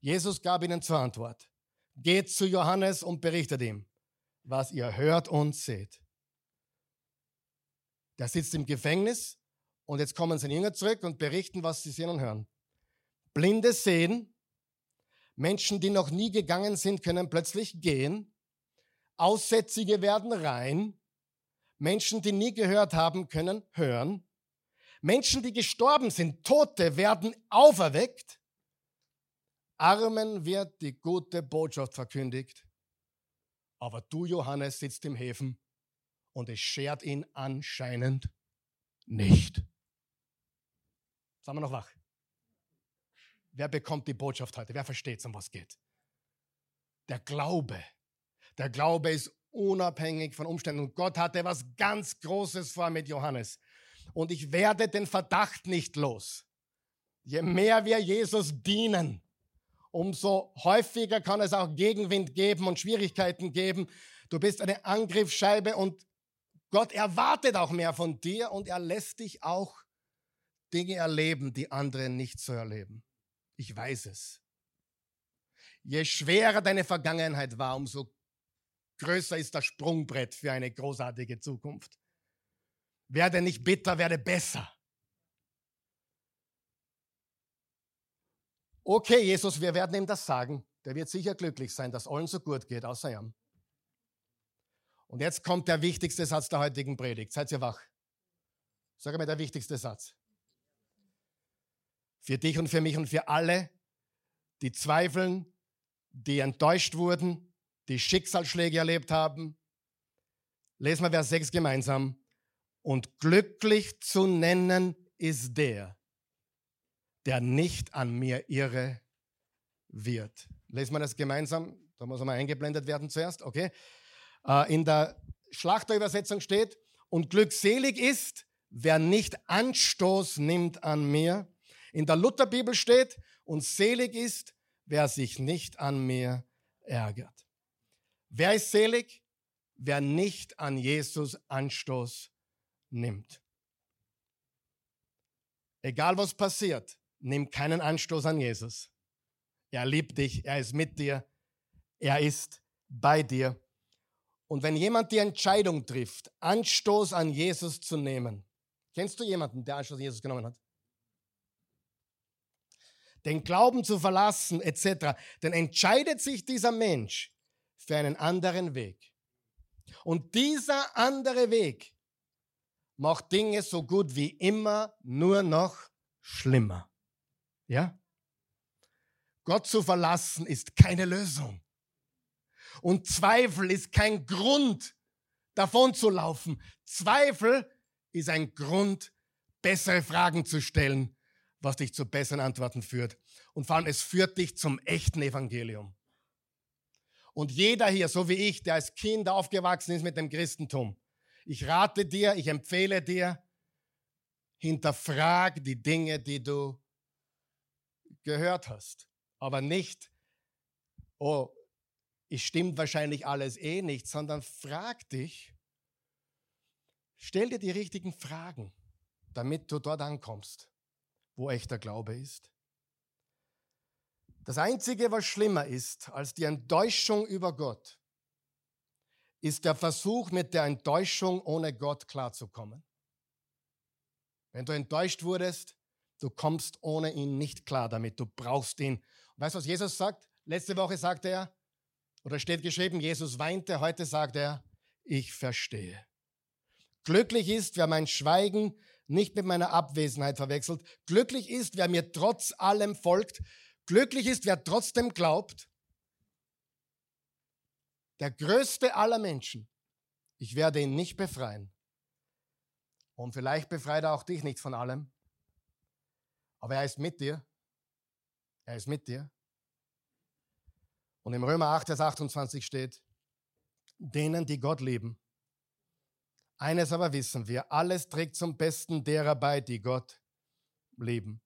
Jesus gab ihnen zur Antwort. Geht zu Johannes und berichtet ihm, was ihr hört und seht. Der sitzt im Gefängnis und jetzt kommen seine Jünger zurück und berichten, was sie sehen und hören. Blinde sehen, Menschen, die noch nie gegangen sind, können plötzlich gehen. Aussätzige werden rein. Menschen, die nie gehört haben, können hören. Menschen, die gestorben sind, Tote, werden auferweckt. Armen wird die gute Botschaft verkündigt. Aber du, Johannes, sitzt im Häfen und es schert ihn anscheinend nicht. Sagen wir noch wach. Wer bekommt die Botschaft heute? Wer versteht, um was geht? Der Glaube. Der Glaube ist unabhängig von Umständen. Und Gott hatte was ganz Großes vor mit Johannes. Und ich werde den Verdacht nicht los. Je mehr wir Jesus dienen, umso häufiger kann es auch Gegenwind geben und Schwierigkeiten geben. Du bist eine Angriffsscheibe und Gott erwartet auch mehr von dir und er lässt dich auch Dinge erleben, die andere nicht so erleben. Ich weiß es. Je schwerer deine Vergangenheit war, umso größer ist das Sprungbrett für eine großartige Zukunft. Werde nicht bitter, werde besser. Okay, Jesus, wir werden ihm das sagen. Der wird sicher glücklich sein, dass allen so gut geht, außer ihm. Und jetzt kommt der wichtigste Satz der heutigen Predigt. Seid ihr wach? Sag mir der wichtigste Satz. Für dich und für mich und für alle, die zweifeln, die enttäuscht wurden, die Schicksalsschläge erlebt haben. Lesen wir Vers 6 gemeinsam. Und glücklich zu nennen ist der, der nicht an mir irre wird. Lesen wir das gemeinsam. Da muss einmal eingeblendet werden zuerst. Okay. Äh, in der Schlachterübersetzung steht, und glückselig ist, wer nicht Anstoß nimmt an mir. In der Lutherbibel steht, und selig ist, wer sich nicht an mir ärgert. Wer ist selig? Wer nicht an Jesus Anstoß nimmt. Egal was passiert, nimm keinen Anstoß an Jesus. Er liebt dich, er ist mit dir, er ist bei dir. Und wenn jemand die Entscheidung trifft, Anstoß an Jesus zu nehmen, kennst du jemanden, der Anstoß an Jesus genommen hat? Den Glauben zu verlassen, etc., dann entscheidet sich dieser Mensch für einen anderen Weg. Und dieser andere Weg macht Dinge so gut wie immer nur noch schlimmer. Ja? Gott zu verlassen ist keine Lösung. Und Zweifel ist kein Grund, davon zu laufen. Zweifel ist ein Grund, bessere Fragen zu stellen, was dich zu besseren Antworten führt. Und vor allem, es führt dich zum echten Evangelium. Und jeder hier, so wie ich, der als Kind aufgewachsen ist mit dem Christentum, ich rate dir, ich empfehle dir, hinterfrag die Dinge, die du gehört hast. Aber nicht, oh, es stimmt wahrscheinlich alles eh nicht, sondern frag dich, stell dir die richtigen Fragen, damit du dort ankommst, wo echter Glaube ist. Das Einzige, was schlimmer ist als die Enttäuschung über Gott, ist der Versuch, mit der Enttäuschung ohne Gott klarzukommen. Wenn du enttäuscht wurdest, du kommst ohne ihn nicht klar damit. Du brauchst ihn. Und weißt du, was Jesus sagt? Letzte Woche sagte er, Oder steht geschrieben, Jesus weinte, heute sagt er, ich verstehe. Glücklich ist, wer mein Schweigen nicht mit meiner Abwesenheit verwechselt. Glücklich ist, wer mir trotz allem folgt. Glücklich ist, wer trotzdem glaubt. Der größte aller Menschen. Ich werde ihn nicht befreien. Und vielleicht befreit er auch dich nicht von allem. Aber er ist mit dir. Er ist mit dir. Und im Römer 8, Vers 28 steht, denen, die Gott lieben. Eines aber wissen wir, alles trägt zum Besten derer bei, die Gott lieben.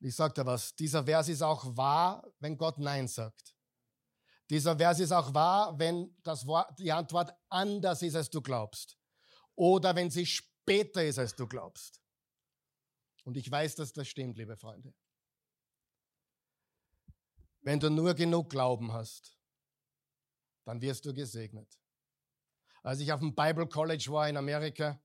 Ich sage dir was, dieser Vers ist auch wahr, wenn Gott Nein sagt. Dieser Vers ist auch wahr, wenn das Wort, die Antwort anders ist, als du glaubst. Oder wenn sie später ist, als du glaubst. Und ich weiß, dass das stimmt, liebe Freunde. Wenn du nur genug Glauben hast, dann wirst du gesegnet. Als ich auf dem Bible College war in Amerika,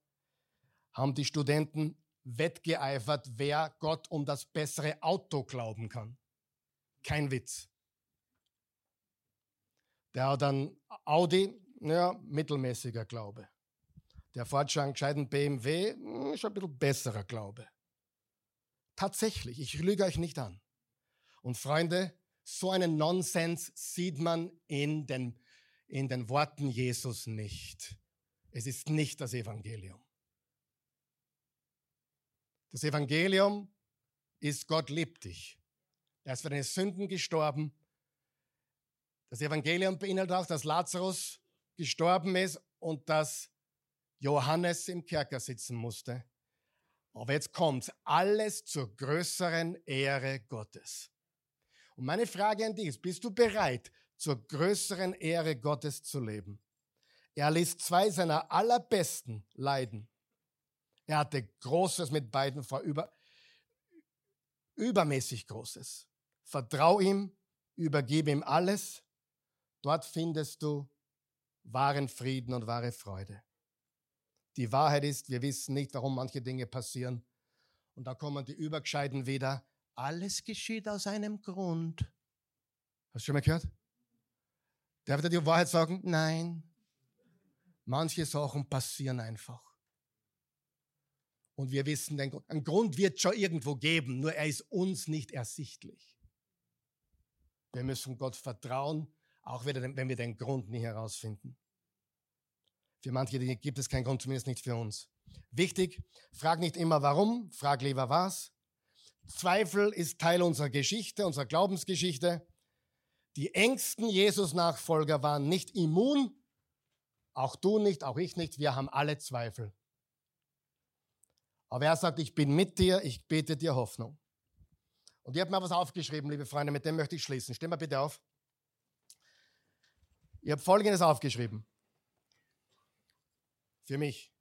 haben die Studenten wettgeeifert, wer Gott um das bessere Auto glauben kann. Kein Witz. Der hat dann Audi, ja, mittelmäßiger Glaube. Der fährt schon einen gescheiten BMW, hm, ist ein bisschen besserer Glaube. Tatsächlich, ich lüge euch nicht an. Und Freunde, so einen Nonsens sieht man in den, in den Worten Jesus nicht. Es ist nicht das Evangelium. Das Evangelium ist, Gott liebt dich. Er ist für deine Sünden gestorben. Das Evangelium beinhaltet auch, dass Lazarus gestorben ist und dass Johannes im Kerker sitzen musste. Aber jetzt kommt alles zur größeren Ehre Gottes. Und meine Frage an dich ist, bist du bereit, zur größeren Ehre Gottes zu leben? Er ließ zwei seiner allerbesten leiden. Er hatte Großes mit beiden vor, über, übermäßig Großes. Vertrau ihm, übergebe ihm alles. Dort findest du wahren Frieden und wahre Freude. Die Wahrheit ist, wir wissen nicht, warum manche Dinge passieren. Und da kommen die Übergescheiden wieder. Alles geschieht aus einem Grund. Hast du schon mal gehört? Darf er die Wahrheit sagen? Nein. Manche Sachen passieren einfach. Und wir wissen, ein Grund wird schon irgendwo geben, nur er ist uns nicht ersichtlich. Wir müssen Gott vertrauen, auch wenn wir den Grund nie herausfinden. Für manche Dinge gibt es keinen Grund, zumindest nicht für uns. Wichtig, frag nicht immer warum, frag lieber was. Zweifel ist Teil unserer Geschichte, unserer Glaubensgeschichte. Die engsten Jesus-Nachfolger waren nicht immun, auch du nicht, auch ich nicht, wir haben alle Zweifel. Aber er sagt, ich bin mit dir, ich bete dir Hoffnung. Und ihr habt mir was aufgeschrieben, liebe Freunde, mit dem möchte ich schließen. Stehen wir bitte auf. Ihr habt Folgendes aufgeschrieben. Für mich.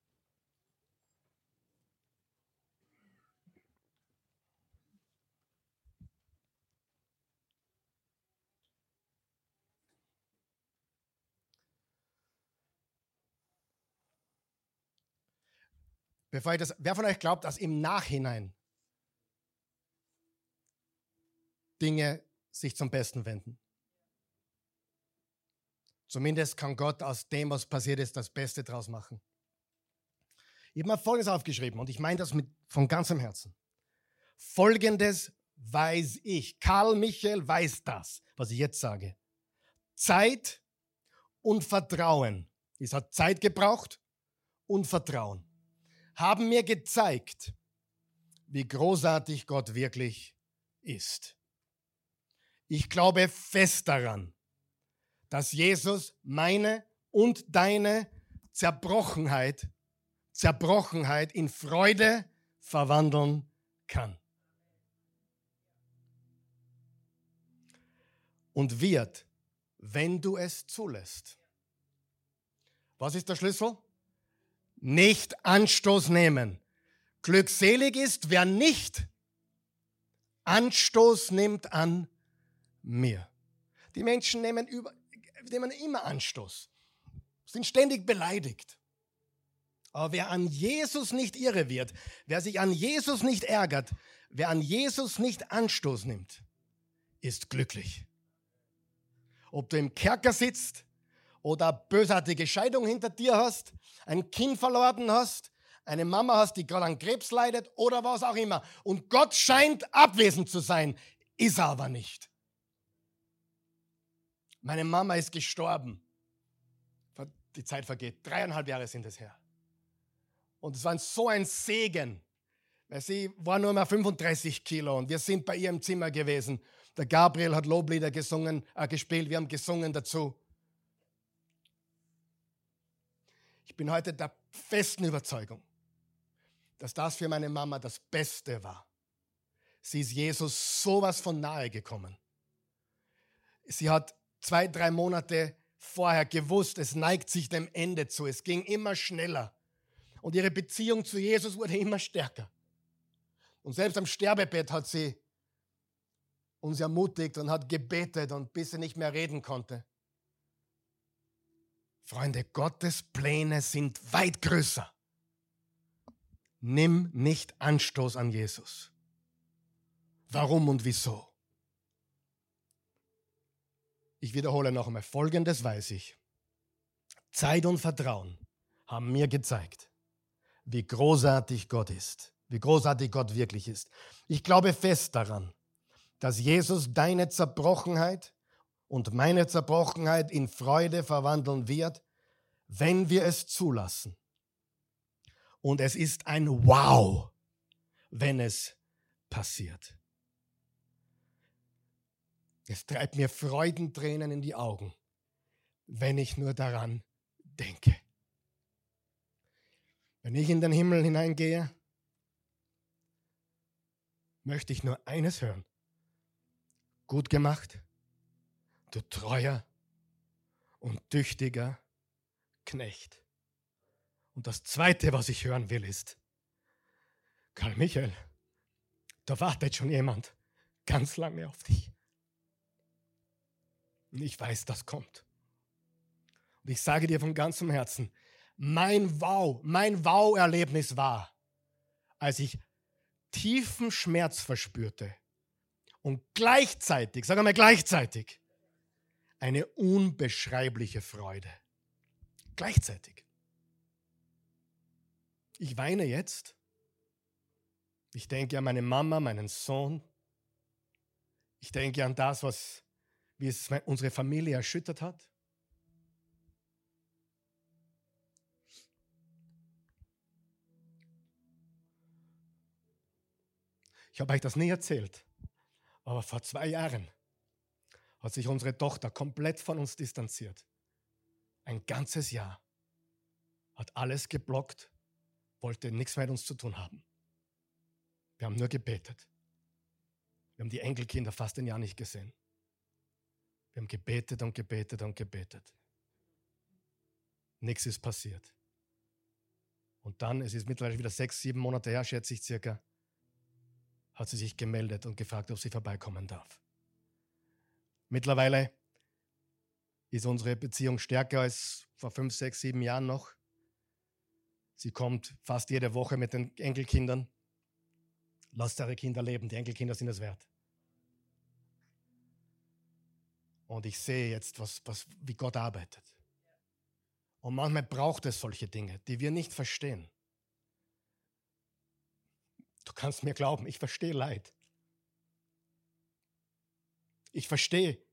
Bevor ich das, wer von euch glaubt, dass im Nachhinein Dinge sich zum Besten wenden? Zumindest kann Gott aus dem, was passiert ist, das Beste draus machen. Ich habe mir Folgendes aufgeschrieben und ich meine das mit, von ganzem Herzen. Folgendes weiß ich. Karl Michael weiß das, was ich jetzt sage. Zeit und Vertrauen. Es hat Zeit gebraucht und Vertrauen. Haben mir gezeigt, wie großartig Gott wirklich ist. Ich glaube fest daran, dass Jesus meine und deine Zerbrochenheit Zerbrochenheit in Freude verwandeln kann. Und wird, wenn du es zulässt. Was ist der Schlüssel? Nicht Anstoß nehmen. Glückselig ist, wer nicht Anstoß nimmt an mir. Die Menschen nehmen, über, nehmen immer Anstoß, sind ständig beleidigt. Aber wer an Jesus nicht irre wird, wer sich an Jesus nicht ärgert, wer an Jesus nicht Anstoß nimmt, ist glücklich. ob du im Kerker sitzt oder bösartige Scheidung hinter dir hast, ein Kind verloren hast, eine Mama hast, die gerade an Krebs leidet oder was auch immer. Und Gott scheint abwesend zu sein, ist er aber nicht. Meine Mama ist gestorben. Die Zeit vergeht. Dreieinhalb Jahre sind es her. Und es war so ein Segen. Weil sie war nur mal 35 Kilo und wir sind bei ihr im Zimmer gewesen. Der Gabriel hat Loblieder gesungen, äh, gespielt, wir haben gesungen dazu. Ich bin heute der festen Überzeugung, dass das für meine Mama das Beste war. Sie ist Jesus sowas von nahe gekommen. Sie hat zwei, drei Monate vorher gewusst, es neigt sich dem Ende zu. Es ging immer schneller. Und ihre Beziehung zu Jesus wurde immer stärker. Und selbst am Sterbebett hat sie uns ermutigt und hat gebetet und bis sie nicht mehr reden konnte. Freunde, Gottes Pläne sind weit größer. Nimm nicht Anstoß an Jesus. Warum und wieso? Ich wiederhole noch einmal, Folgendes weiß ich. Zeit und Vertrauen haben mir gezeigt, wie großartig Gott ist, wie großartig Gott wirklich ist. Ich glaube fest daran, dass Jesus deine Zerbrochenheit und meine Zerbrochenheit in Freude verwandeln wird, wenn wir es zulassen. Und es ist ein Wow, wenn es passiert. Es treibt mir Freudentränen in die Augen, wenn ich nur daran denke. Wenn ich in den Himmel hineingehe, möchte ich nur eines hören. Gut gemacht, du treuer und tüchtiger Knecht. Und das Zweite, was ich hören will, ist, Karl Michael, da wartet schon jemand ganz lange auf dich. Und ich weiß, das kommt. Und ich sage dir von ganzem Herzen, mein Wow, mein Wow-Erlebnis war, als ich tiefen Schmerz verspürte und gleichzeitig, wir mal gleichzeitig, eine unbeschreibliche Freude. Gleichzeitig. Ich weine jetzt. Ich denke an meine Mama, meinen Sohn. Ich denke an das, was wie es unsere Familie erschüttert hat? Ich habe euch das nie erzählt, aber vor zwei Jahren hat sich unsere Tochter komplett von uns distanziert. Ein ganzes Jahr. Hat alles geblockt, wollte nichts mehr mit uns zu tun haben. Wir haben nur gebetet. Wir haben die Enkelkinder fast ein Jahr nicht gesehen. Wir haben gebetet und gebetet und gebetet. Nichts ist passiert. Und dann, es ist mittlerweile wieder sechs, sieben Monate her, schätze ich circa, hat sie sich gemeldet und gefragt, ob sie vorbeikommen darf. Mittlerweile ist unsere Beziehung stärker als vor fünf, sechs, sieben Jahren noch. Sie kommt fast jede Woche mit den Enkelkindern. Lasst eure Kinder leben, die Enkelkinder sind es wert. Und ich sehe jetzt, was, was, wie Gott arbeitet. Und manchmal braucht es solche Dinge, die wir nicht verstehen. Du kannst mir glauben, ich verstehe Leid. Ich verstehe,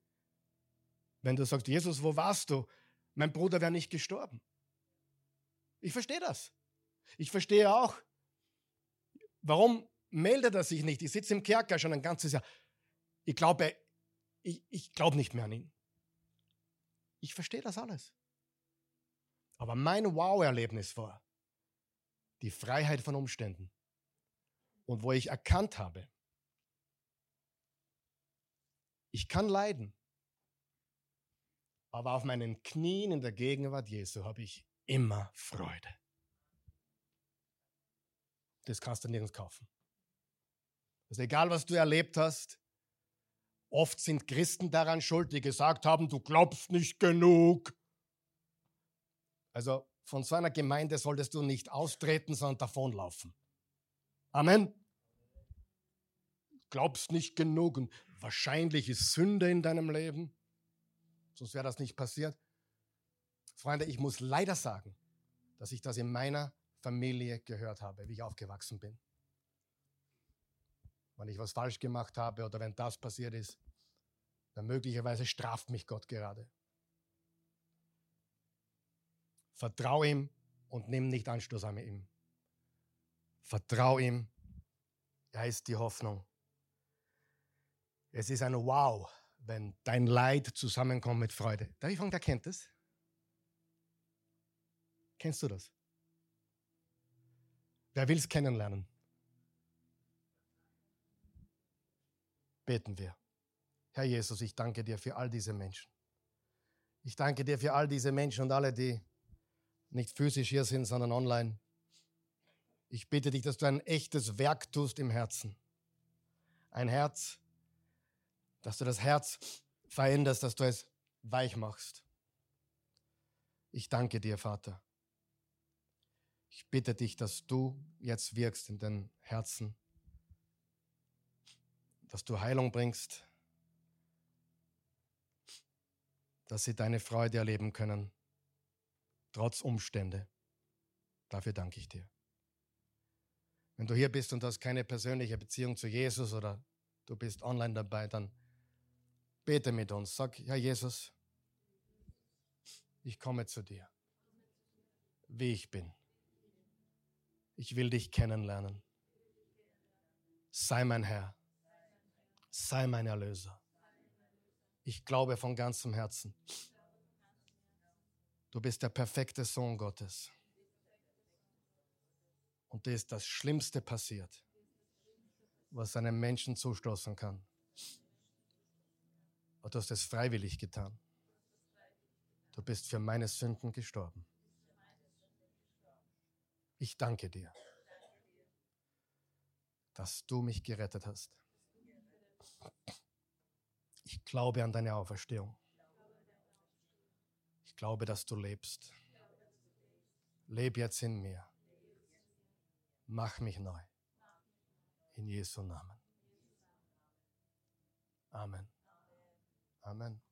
wenn du sagst, Jesus, wo warst du? Mein Bruder wäre nicht gestorben. Ich verstehe das. Ich verstehe auch, warum meldet er sich nicht? Ich sitze im Kerker schon ein ganzes Jahr. Ich glaube, ich, ich glaube nicht mehr an ihn. Ich verstehe das alles. Aber mein Wow-Erlebnis war die Freiheit von Umständen. Und wo ich erkannt habe, ich kann leiden, aber auf meinen Knien in der Gegenwart Jesu habe ich immer Freude. Das kannst du nirgends kaufen. Also egal, was du erlebt hast, Oft sind Christen daran schuld, die gesagt haben, du glaubst nicht genug. Also von so einer Gemeinde solltest du nicht austreten, sondern davonlaufen. Amen. Glaubst nicht genug und wahrscheinlich ist Sünde in deinem Leben. sonst wäre das nicht passiert. Freunde, ich muss leider sagen, dass ich das in meiner Familie gehört habe, wie ich aufgewachsen bin. Wenn ich was falsch gemacht habe oder wenn das passiert ist, dann möglicherweise straft mich Gott gerade. Vertrau ihm und nimm nicht Anstoß an ihm. Vertrau ihm. Er ist die Hoffnung. Es ist ein Wow, wenn dein Leid zusammenkommt mit Freude. Darf ich fragen, wer kennt das? Kennst du das? Wer will es kennenlernen? Beten wir. Herr Jesus, ich danke dir für all diese Menschen. Ich danke dir für all diese Menschen und alle, die nicht physisch hier sind, sondern online. Ich bitte dich, dass du ein echtes Werk tust im Herzen. Ein Herz, dass du das Herz veränderst, dass du es weich machst. Ich danke dir, Vater. Ich bitte dich, dass du jetzt wirkst in den Herzen, dass du Heilung bringst, dass sie deine Freude erleben können, trotz Umstände. Dafür danke ich dir. Wenn du hier bist und hast keine persönliche Beziehung zu Jesus oder du bist online dabei, dann bete mit uns. Sag, Herr Jesus, ich komme zu dir, wie ich bin. Ich will dich kennenlernen. Sei mein Herr. Sei mein Erlöser. Ich glaube von ganzem Herzen. Du bist der perfekte Sohn Gottes. Und dir ist das Schlimmste passiert, was einem Menschen zustoßen kann. Und du hast es freiwillig getan. Du bist für meine Sünden gestorben. Ich danke dir, dass du mich gerettet hast. Ich glaube an deine Auferstehung. Ich glaube, dass du lebst. Leb jetzt in mir. Mach mich neu. In Jesu Namen. Amen. Amen.